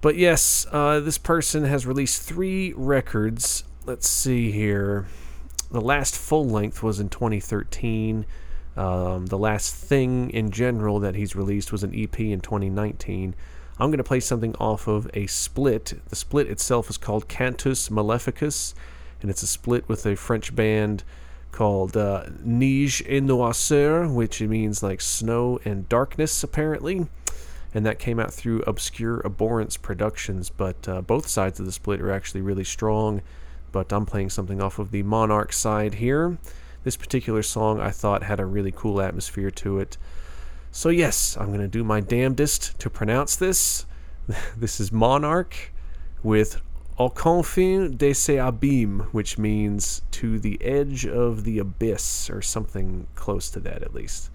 But yes, uh, this person has released three records. Let's see here the last full length was in 2013. Um, the last thing in general that he's released was an EP in 2019. I'm going to play something off of a split. The split itself is called Cantus Maleficus, and it's a split with a French band called uh, et Noirceur, which means like snow and darkness, apparently. And that came out through Obscure Abhorrence Productions, but uh, both sides of the split are actually really strong but I'm playing something off of the Monarque side here. This particular song I thought had a really cool atmosphere to it. So, yes, I'm going to do my damnedest to pronounce this. this is Monarque with Aux confins de ses abîmes, which means to the edge of the abyss, or something close to that at least.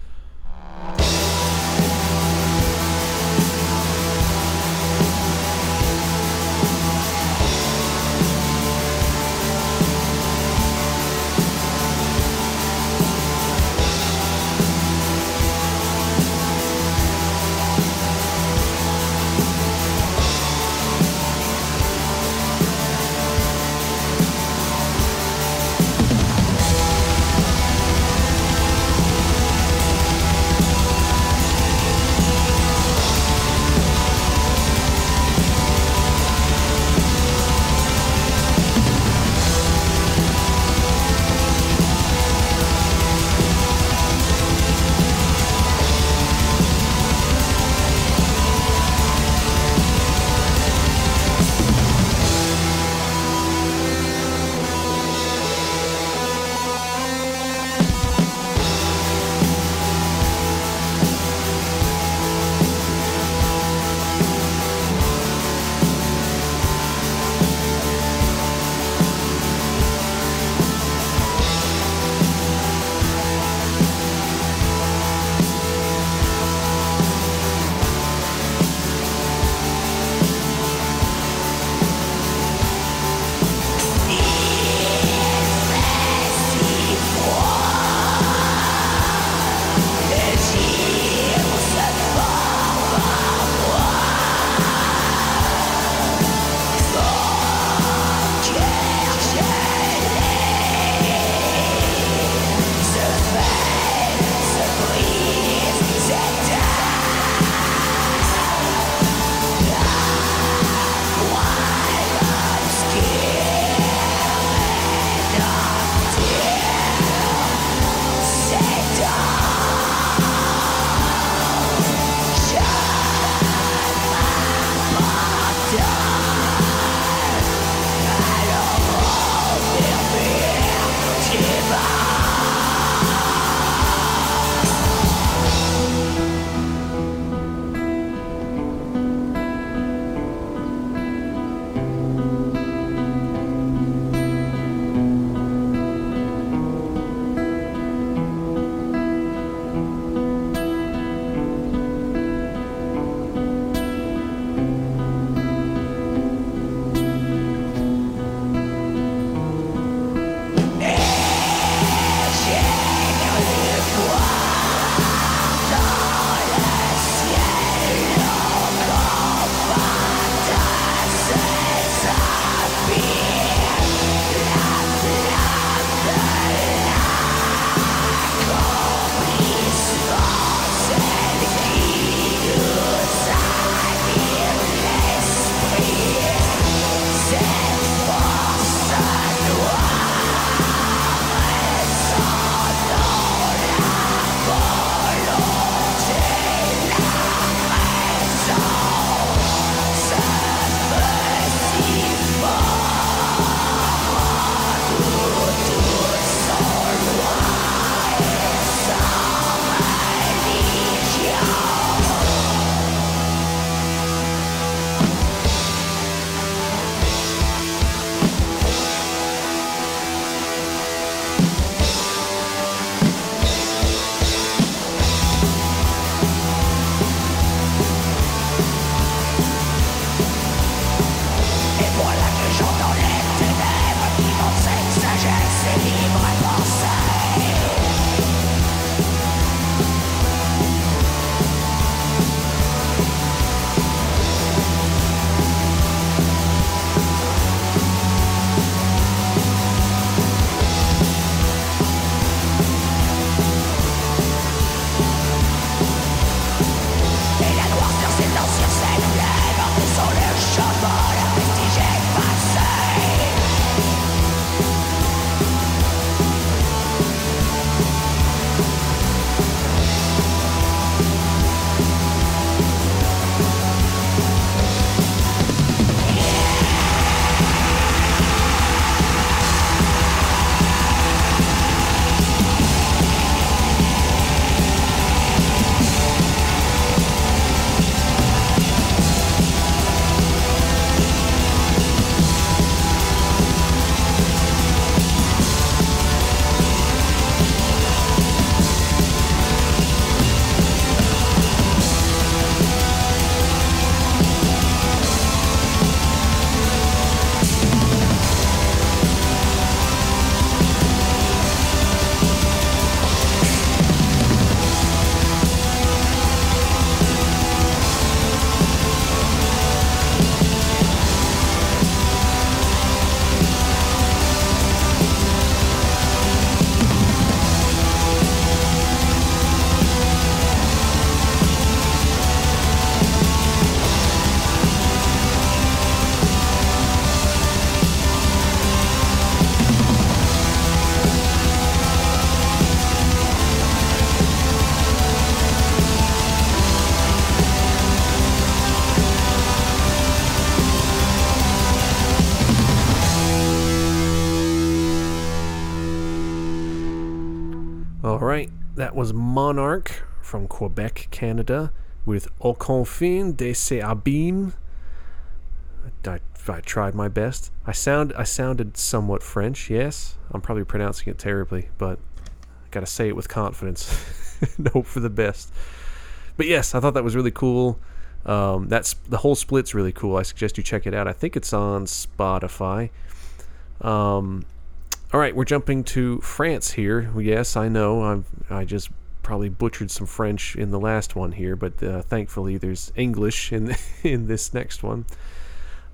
That was Monarque from Quebec, Canada, with Aux Confins de ses Abîmes. I, I tried my best. I sound I sounded somewhat French. Yes, I'm probably pronouncing it terribly, but I gotta say it with confidence and hope for the best. But yes, I thought that was really cool. Um, that's the whole split's really cool. I suggest you check it out. I think it's on Spotify. Um, all right, we're jumping to France here. Yes, I know. I'm, I just probably butchered some French in the last one here, but uh, thankfully there's English in in this next one.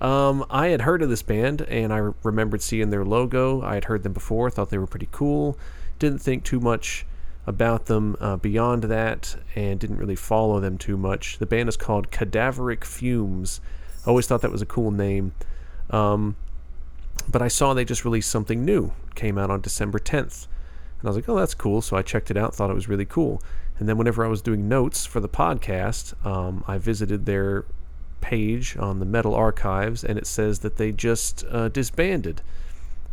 Um, I had heard of this band and I remembered seeing their logo. I had heard them before, thought they were pretty cool. Didn't think too much about them uh, beyond that and didn't really follow them too much. The band is called Cadaveric Fumes. I always thought that was a cool name. Um, but I saw they just released something new. came out on December 10th. And I was like, oh, that's cool. So I checked it out, thought it was really cool. And then whenever I was doing notes for the podcast, um, I visited their page on the Metal Archives, and it says that they just uh, disbanded.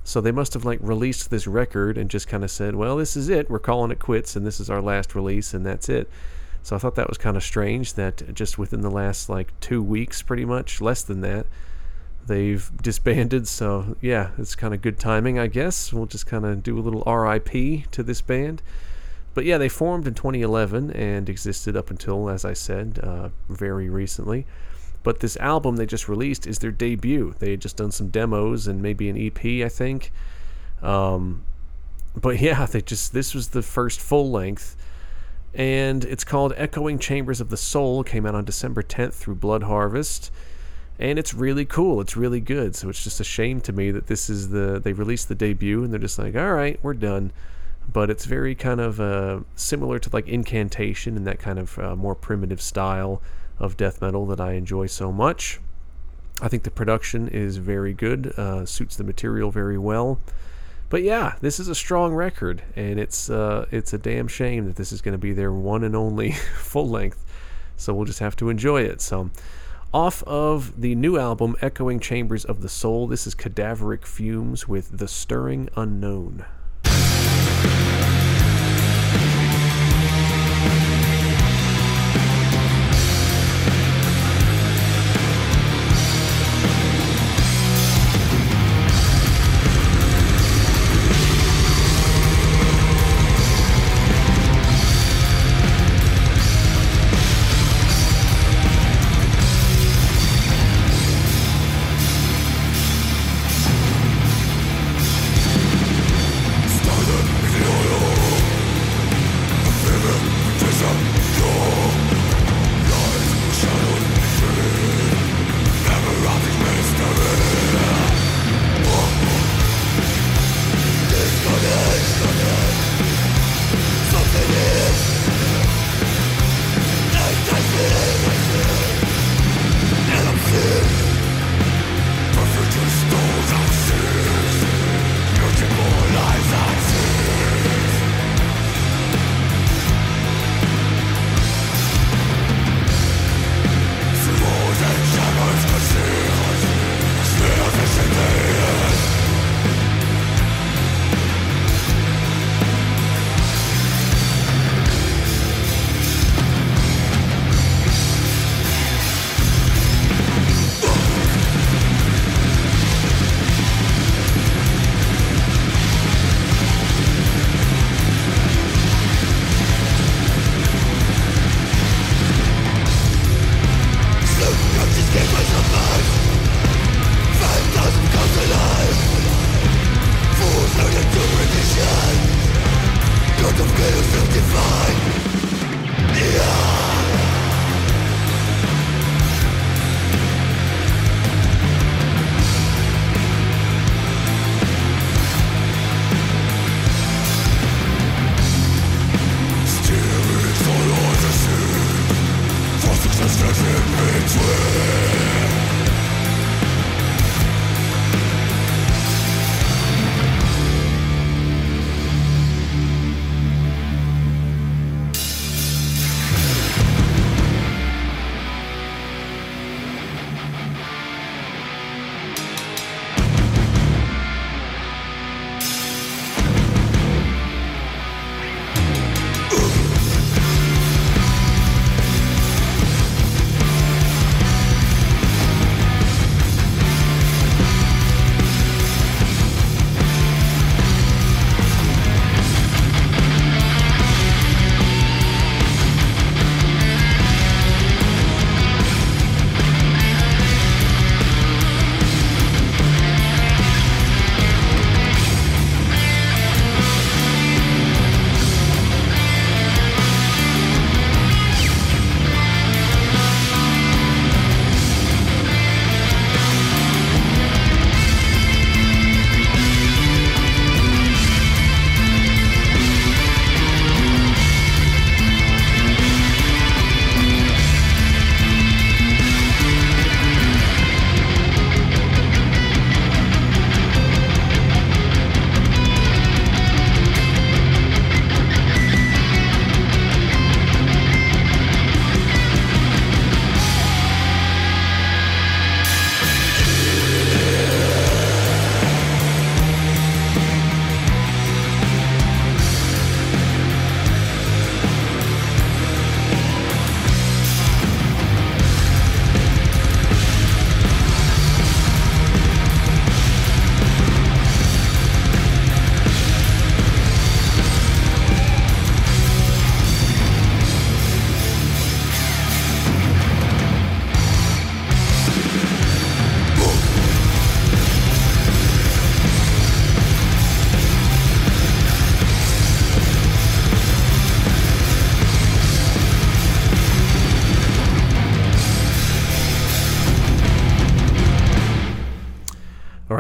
So they must have like released this record and just kind of said, "Well, this is it. We're calling it quits, and this is our last release, and that's it." So I thought that was kind of strange that just within the last like two weeks, pretty much less than that, they've disbanded. So yeah, it's kind of good timing, I guess. We'll just kind of do a little RIP to this band. But yeah, they formed in 2011 and existed up until, as I said, uh, very recently. But this album they just released is their debut. They had just done some demos and maybe an EP, I think. Um, but yeah, they just this was the first full length, and it's called Echoing Chambers of the Soul. Came out on December 10th through Blood Harvest, and it's really cool. It's really good. So it's just a shame to me that this is the they released the debut and they're just like, all right, we're done. But it's very kind of uh, similar to like Incantation and that kind of uh, more primitive style of death metal that I enjoy so much. I think the production is very good, uh, suits the material very well. But yeah, this is a strong record, and it's uh, it's a damn shame that this is going to be their one and only full length. So we'll just have to enjoy it. So, off of the new album, Echoing Chambers of the Soul, this is Cadaveric Fumes with The Stirring Unknown.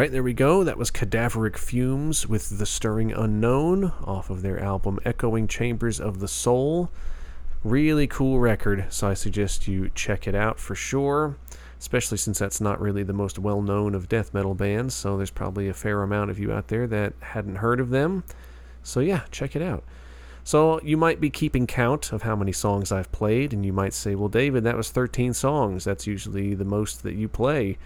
Right, there we go. That was Cadaveric Fumes with The Stirring Unknown off of their album Echoing Chambers of the Soul. Really cool record, so I suggest you check it out for sure, especially since that's not really the most well known of death metal bands, so there's probably a fair amount of you out there that hadn't heard of them. So, yeah, check it out. So, you might be keeping count of how many songs I've played, and you might say, well, David, that was 13 songs. That's usually the most that you play.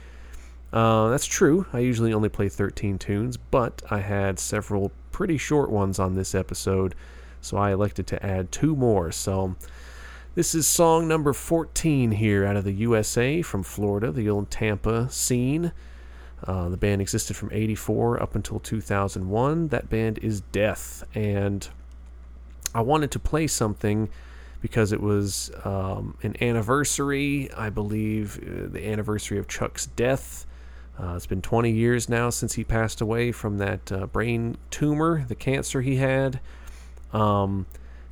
Uh, that's true. I usually only play 13 tunes, but I had several pretty short ones on this episode, so I elected to add two more. So this is song number 14 here out of the USA from Florida, the old Tampa scene. Uh, the band existed from 84 up until 2001. That band is Death, and I wanted to play something because it was um, an anniversary, I believe, uh, the anniversary of Chuck's death. Uh, it's been 20 years now since he passed away from that uh, brain tumor, the cancer he had. Um,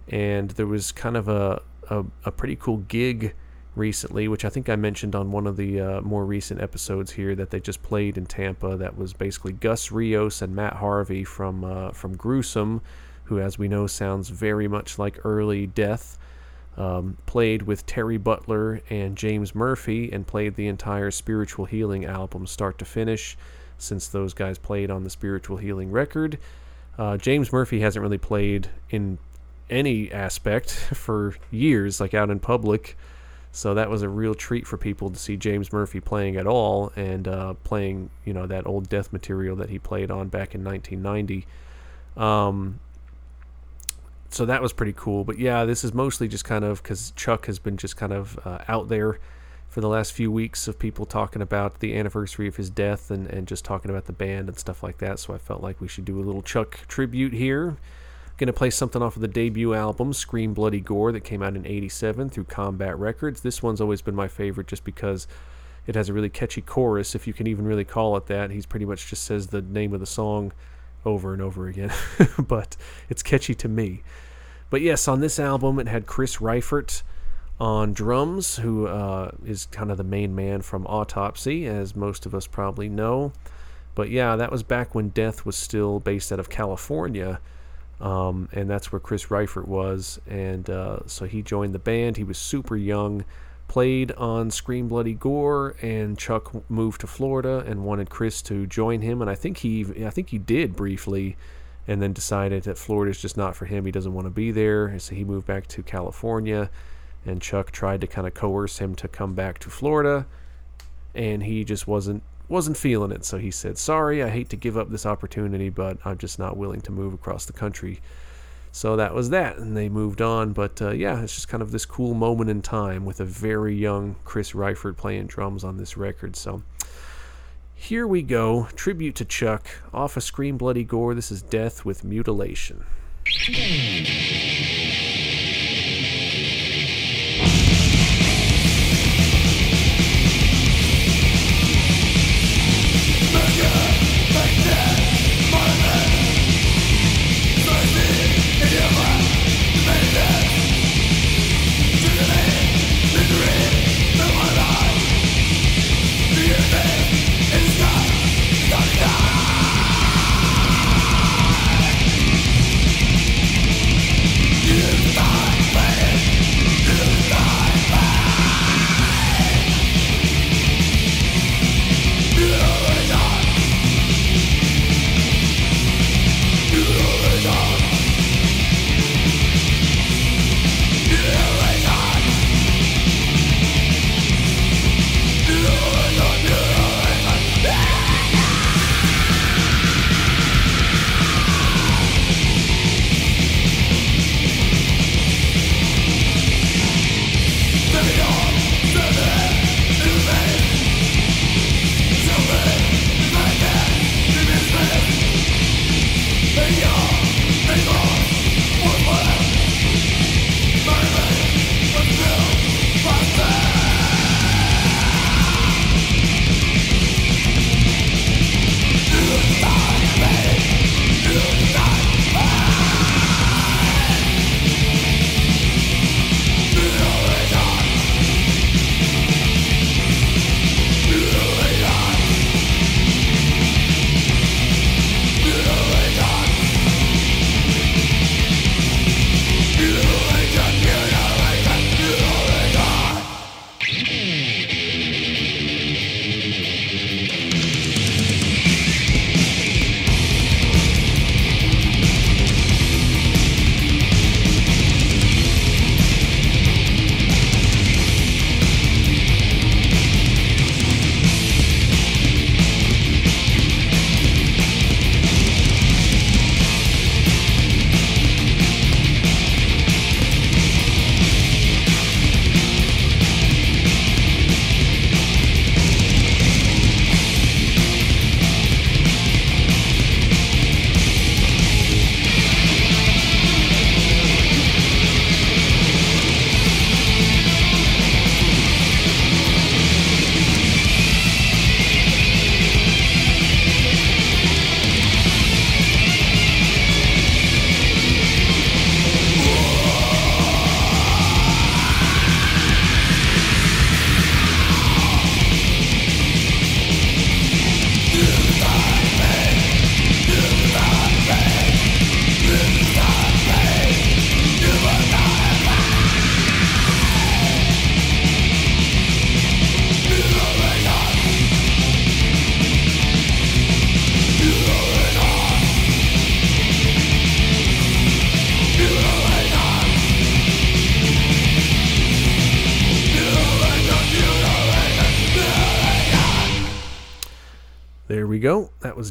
and there was kind of a, a, a, pretty cool gig recently, which I think I mentioned on one of the uh, more recent episodes here that they just played in Tampa. That was basically Gus Rios and Matt Harvey from uh, from Gruesome, who, as we know, sounds very much like early Death. Um, played with Terry Butler and James Murphy and played the entire Spiritual Healing album start to finish since those guys played on the Spiritual Healing record. Uh, James Murphy hasn't really played in any aspect for years, like out in public. So that was a real treat for people to see James Murphy playing at all and uh, playing, you know, that old death material that he played on back in 1990. Um, so that was pretty cool. But yeah, this is mostly just kind of because Chuck has been just kind of uh, out there for the last few weeks of people talking about the anniversary of his death and, and just talking about the band and stuff like that. So I felt like we should do a little Chuck tribute here. Going to play something off of the debut album, Scream Bloody Gore, that came out in 87 through Combat Records. This one's always been my favorite just because it has a really catchy chorus, if you can even really call it that. He's pretty much just says the name of the song over and over again, but it's catchy to me. But yes, on this album, it had Chris Reifert on drums, who uh, is kind of the main man from Autopsy, as most of us probably know. But yeah, that was back when Death was still based out of California, um, and that's where Chris Reifert was. And uh, so he joined the band. He was super young, played on Scream Bloody Gore, and Chuck moved to Florida and wanted Chris to join him. And I think he, I think he did briefly and then decided that Florida is just not for him. He doesn't want to be there. So he moved back to California, and Chuck tried to kind of coerce him to come back to Florida, and he just wasn't wasn't feeling it. So he said, "Sorry, I hate to give up this opportunity, but I'm just not willing to move across the country." So that was that, and they moved on. But uh, yeah, it's just kind of this cool moment in time with a very young Chris Reifert playing drums on this record. So here we go. Tribute to Chuck. Off a of Bloody Gore. This is Death with Mutilation.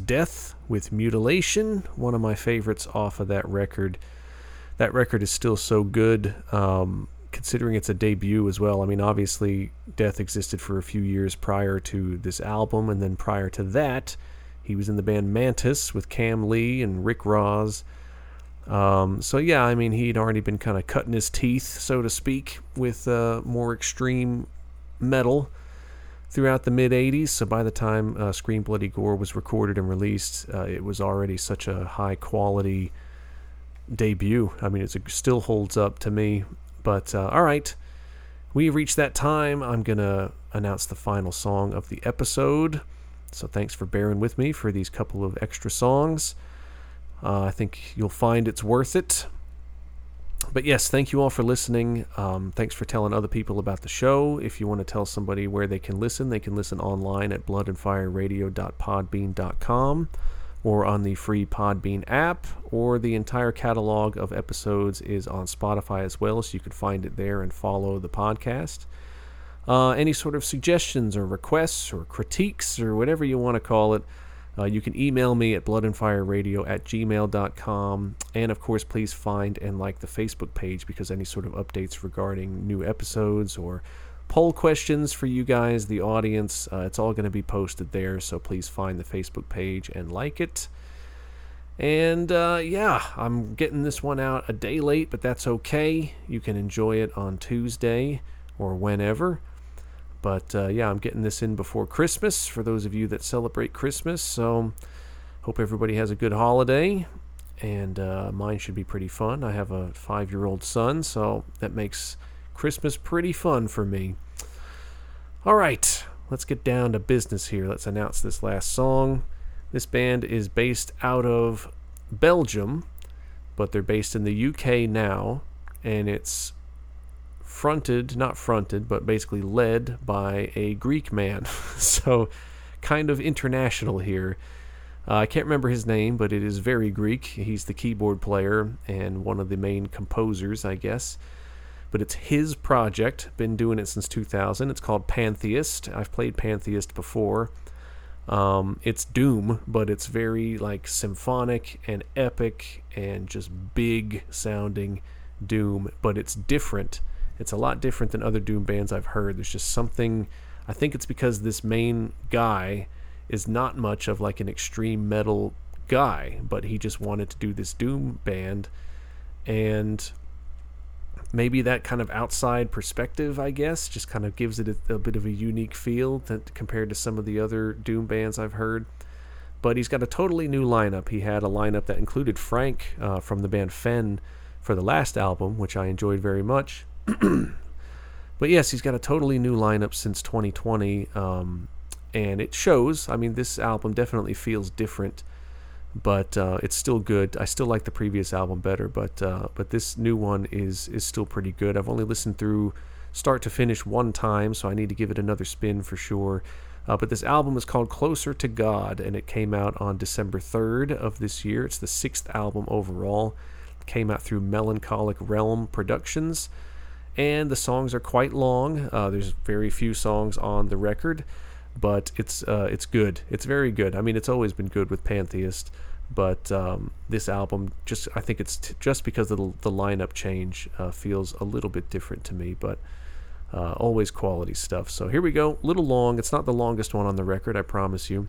Death with Mutilation, one of my favorites off of that record. That record is still so good, um, considering it's a debut as well. I mean, obviously, Death existed for a few years prior to this album, and then prior to that, he was in the band Mantas with Kam Lee and Rick Rozz. Um, so yeah, I mean, he'd already been kind of cutting his teeth, so to speak, with uh, more extreme metal throughout the mid 80s. So by the time uh, Scream Bloody Gore was recorded and released, uh, it was already such a high quality debut. I mean, it still holds up to me. But uh, all right, we reached that time. I'm going to announce the final song of the episode. So thanks for bearing with me for these couple of extra songs. Uh, I think you'll find it's worth it but yes, thank you all for listening. Um, thanks for telling other people about the show. If you want to tell somebody where they can listen, they can listen online at bloodandfireradio.podbean.com or on the free Podbean app, or the entire catalog of episodes is on Spotify as well, so you can find it there and follow the podcast. Uh, any sort of suggestions or requests or critiques or whatever you want to call it, uh, you can email me at bloodandfireradio at gmail.com. And of course, please find and like the Facebook page because any sort of updates regarding new episodes or poll questions for you guys, the audience, uh, it's all going to be posted there. So please find the Facebook page and like it. And uh, yeah, I'm getting this one out a day late, but that's okay. You can enjoy it on Tuesday or whenever. But uh, yeah, I'm getting this in before Christmas for those of you that celebrate Christmas. So hope everybody has a good holiday. And uh, mine should be pretty fun. I have a five year old son, so that makes Christmas pretty fun for me. All right, let's get down to business here. Let's announce this last song. This band is based out of Belgium, but they're based in the UK now, and it's fronted, not fronted, but basically led by a Greek man. so, kind of international here. Uh, I can't remember his name, but it is very Greek. He's the keyboard player and one of the main composers, I guess. But it's his project. Been doing it since 2000. It's called Pantheist. I've played Pantheist before. Um, it's Doom, but it's very like symphonic and epic and just big sounding Doom, but it's different it's a lot different than other Doom bands I've heard. There's just something. I think it's because this main guy is not much of like an extreme metal guy, but he just wanted to do this Doom band. And maybe that kind of outside perspective, I guess, just kind of gives it a, a bit of a unique feel that, compared to some of the other Doom bands I've heard. But he's got a totally new lineup. He had a lineup that included Frank uh, from the band Fen for the last album, which I enjoyed very much. but yes, he's got a totally new lineup since 2020, um, and it shows. I mean, this album definitely feels different, but uh, it's still good. I still like the previous album better, but uh, but this new one is is still pretty good. I've only listened through start to finish one time, so I need to give it another spin for sure. Uh, but this album is called Closer to God, and it came out on December 3rd of this year. It's the sixth album overall. It came out through Melancholic Realm Productions and the songs are quite long. Uh, there's very few songs on the record, but it's uh, it's good. It's very good. I mean, it's always been good with Pantheist, but um, this album just I think it's t- just because of the, the lineup change uh, feels a little bit different to me, but. Uh, always quality stuff. So here we go. Little long. It's not the longest one on the record, I promise you,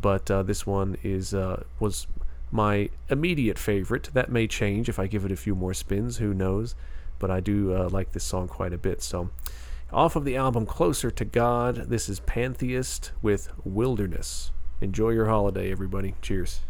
but uh, this one is uh, was my immediate favorite. That may change if I give it a few more spins. Who knows? But I do uh, like this song quite a bit. So, off of the album Closer to God, this is Pantheist with Wilderness. Enjoy your holiday, everybody. Cheers.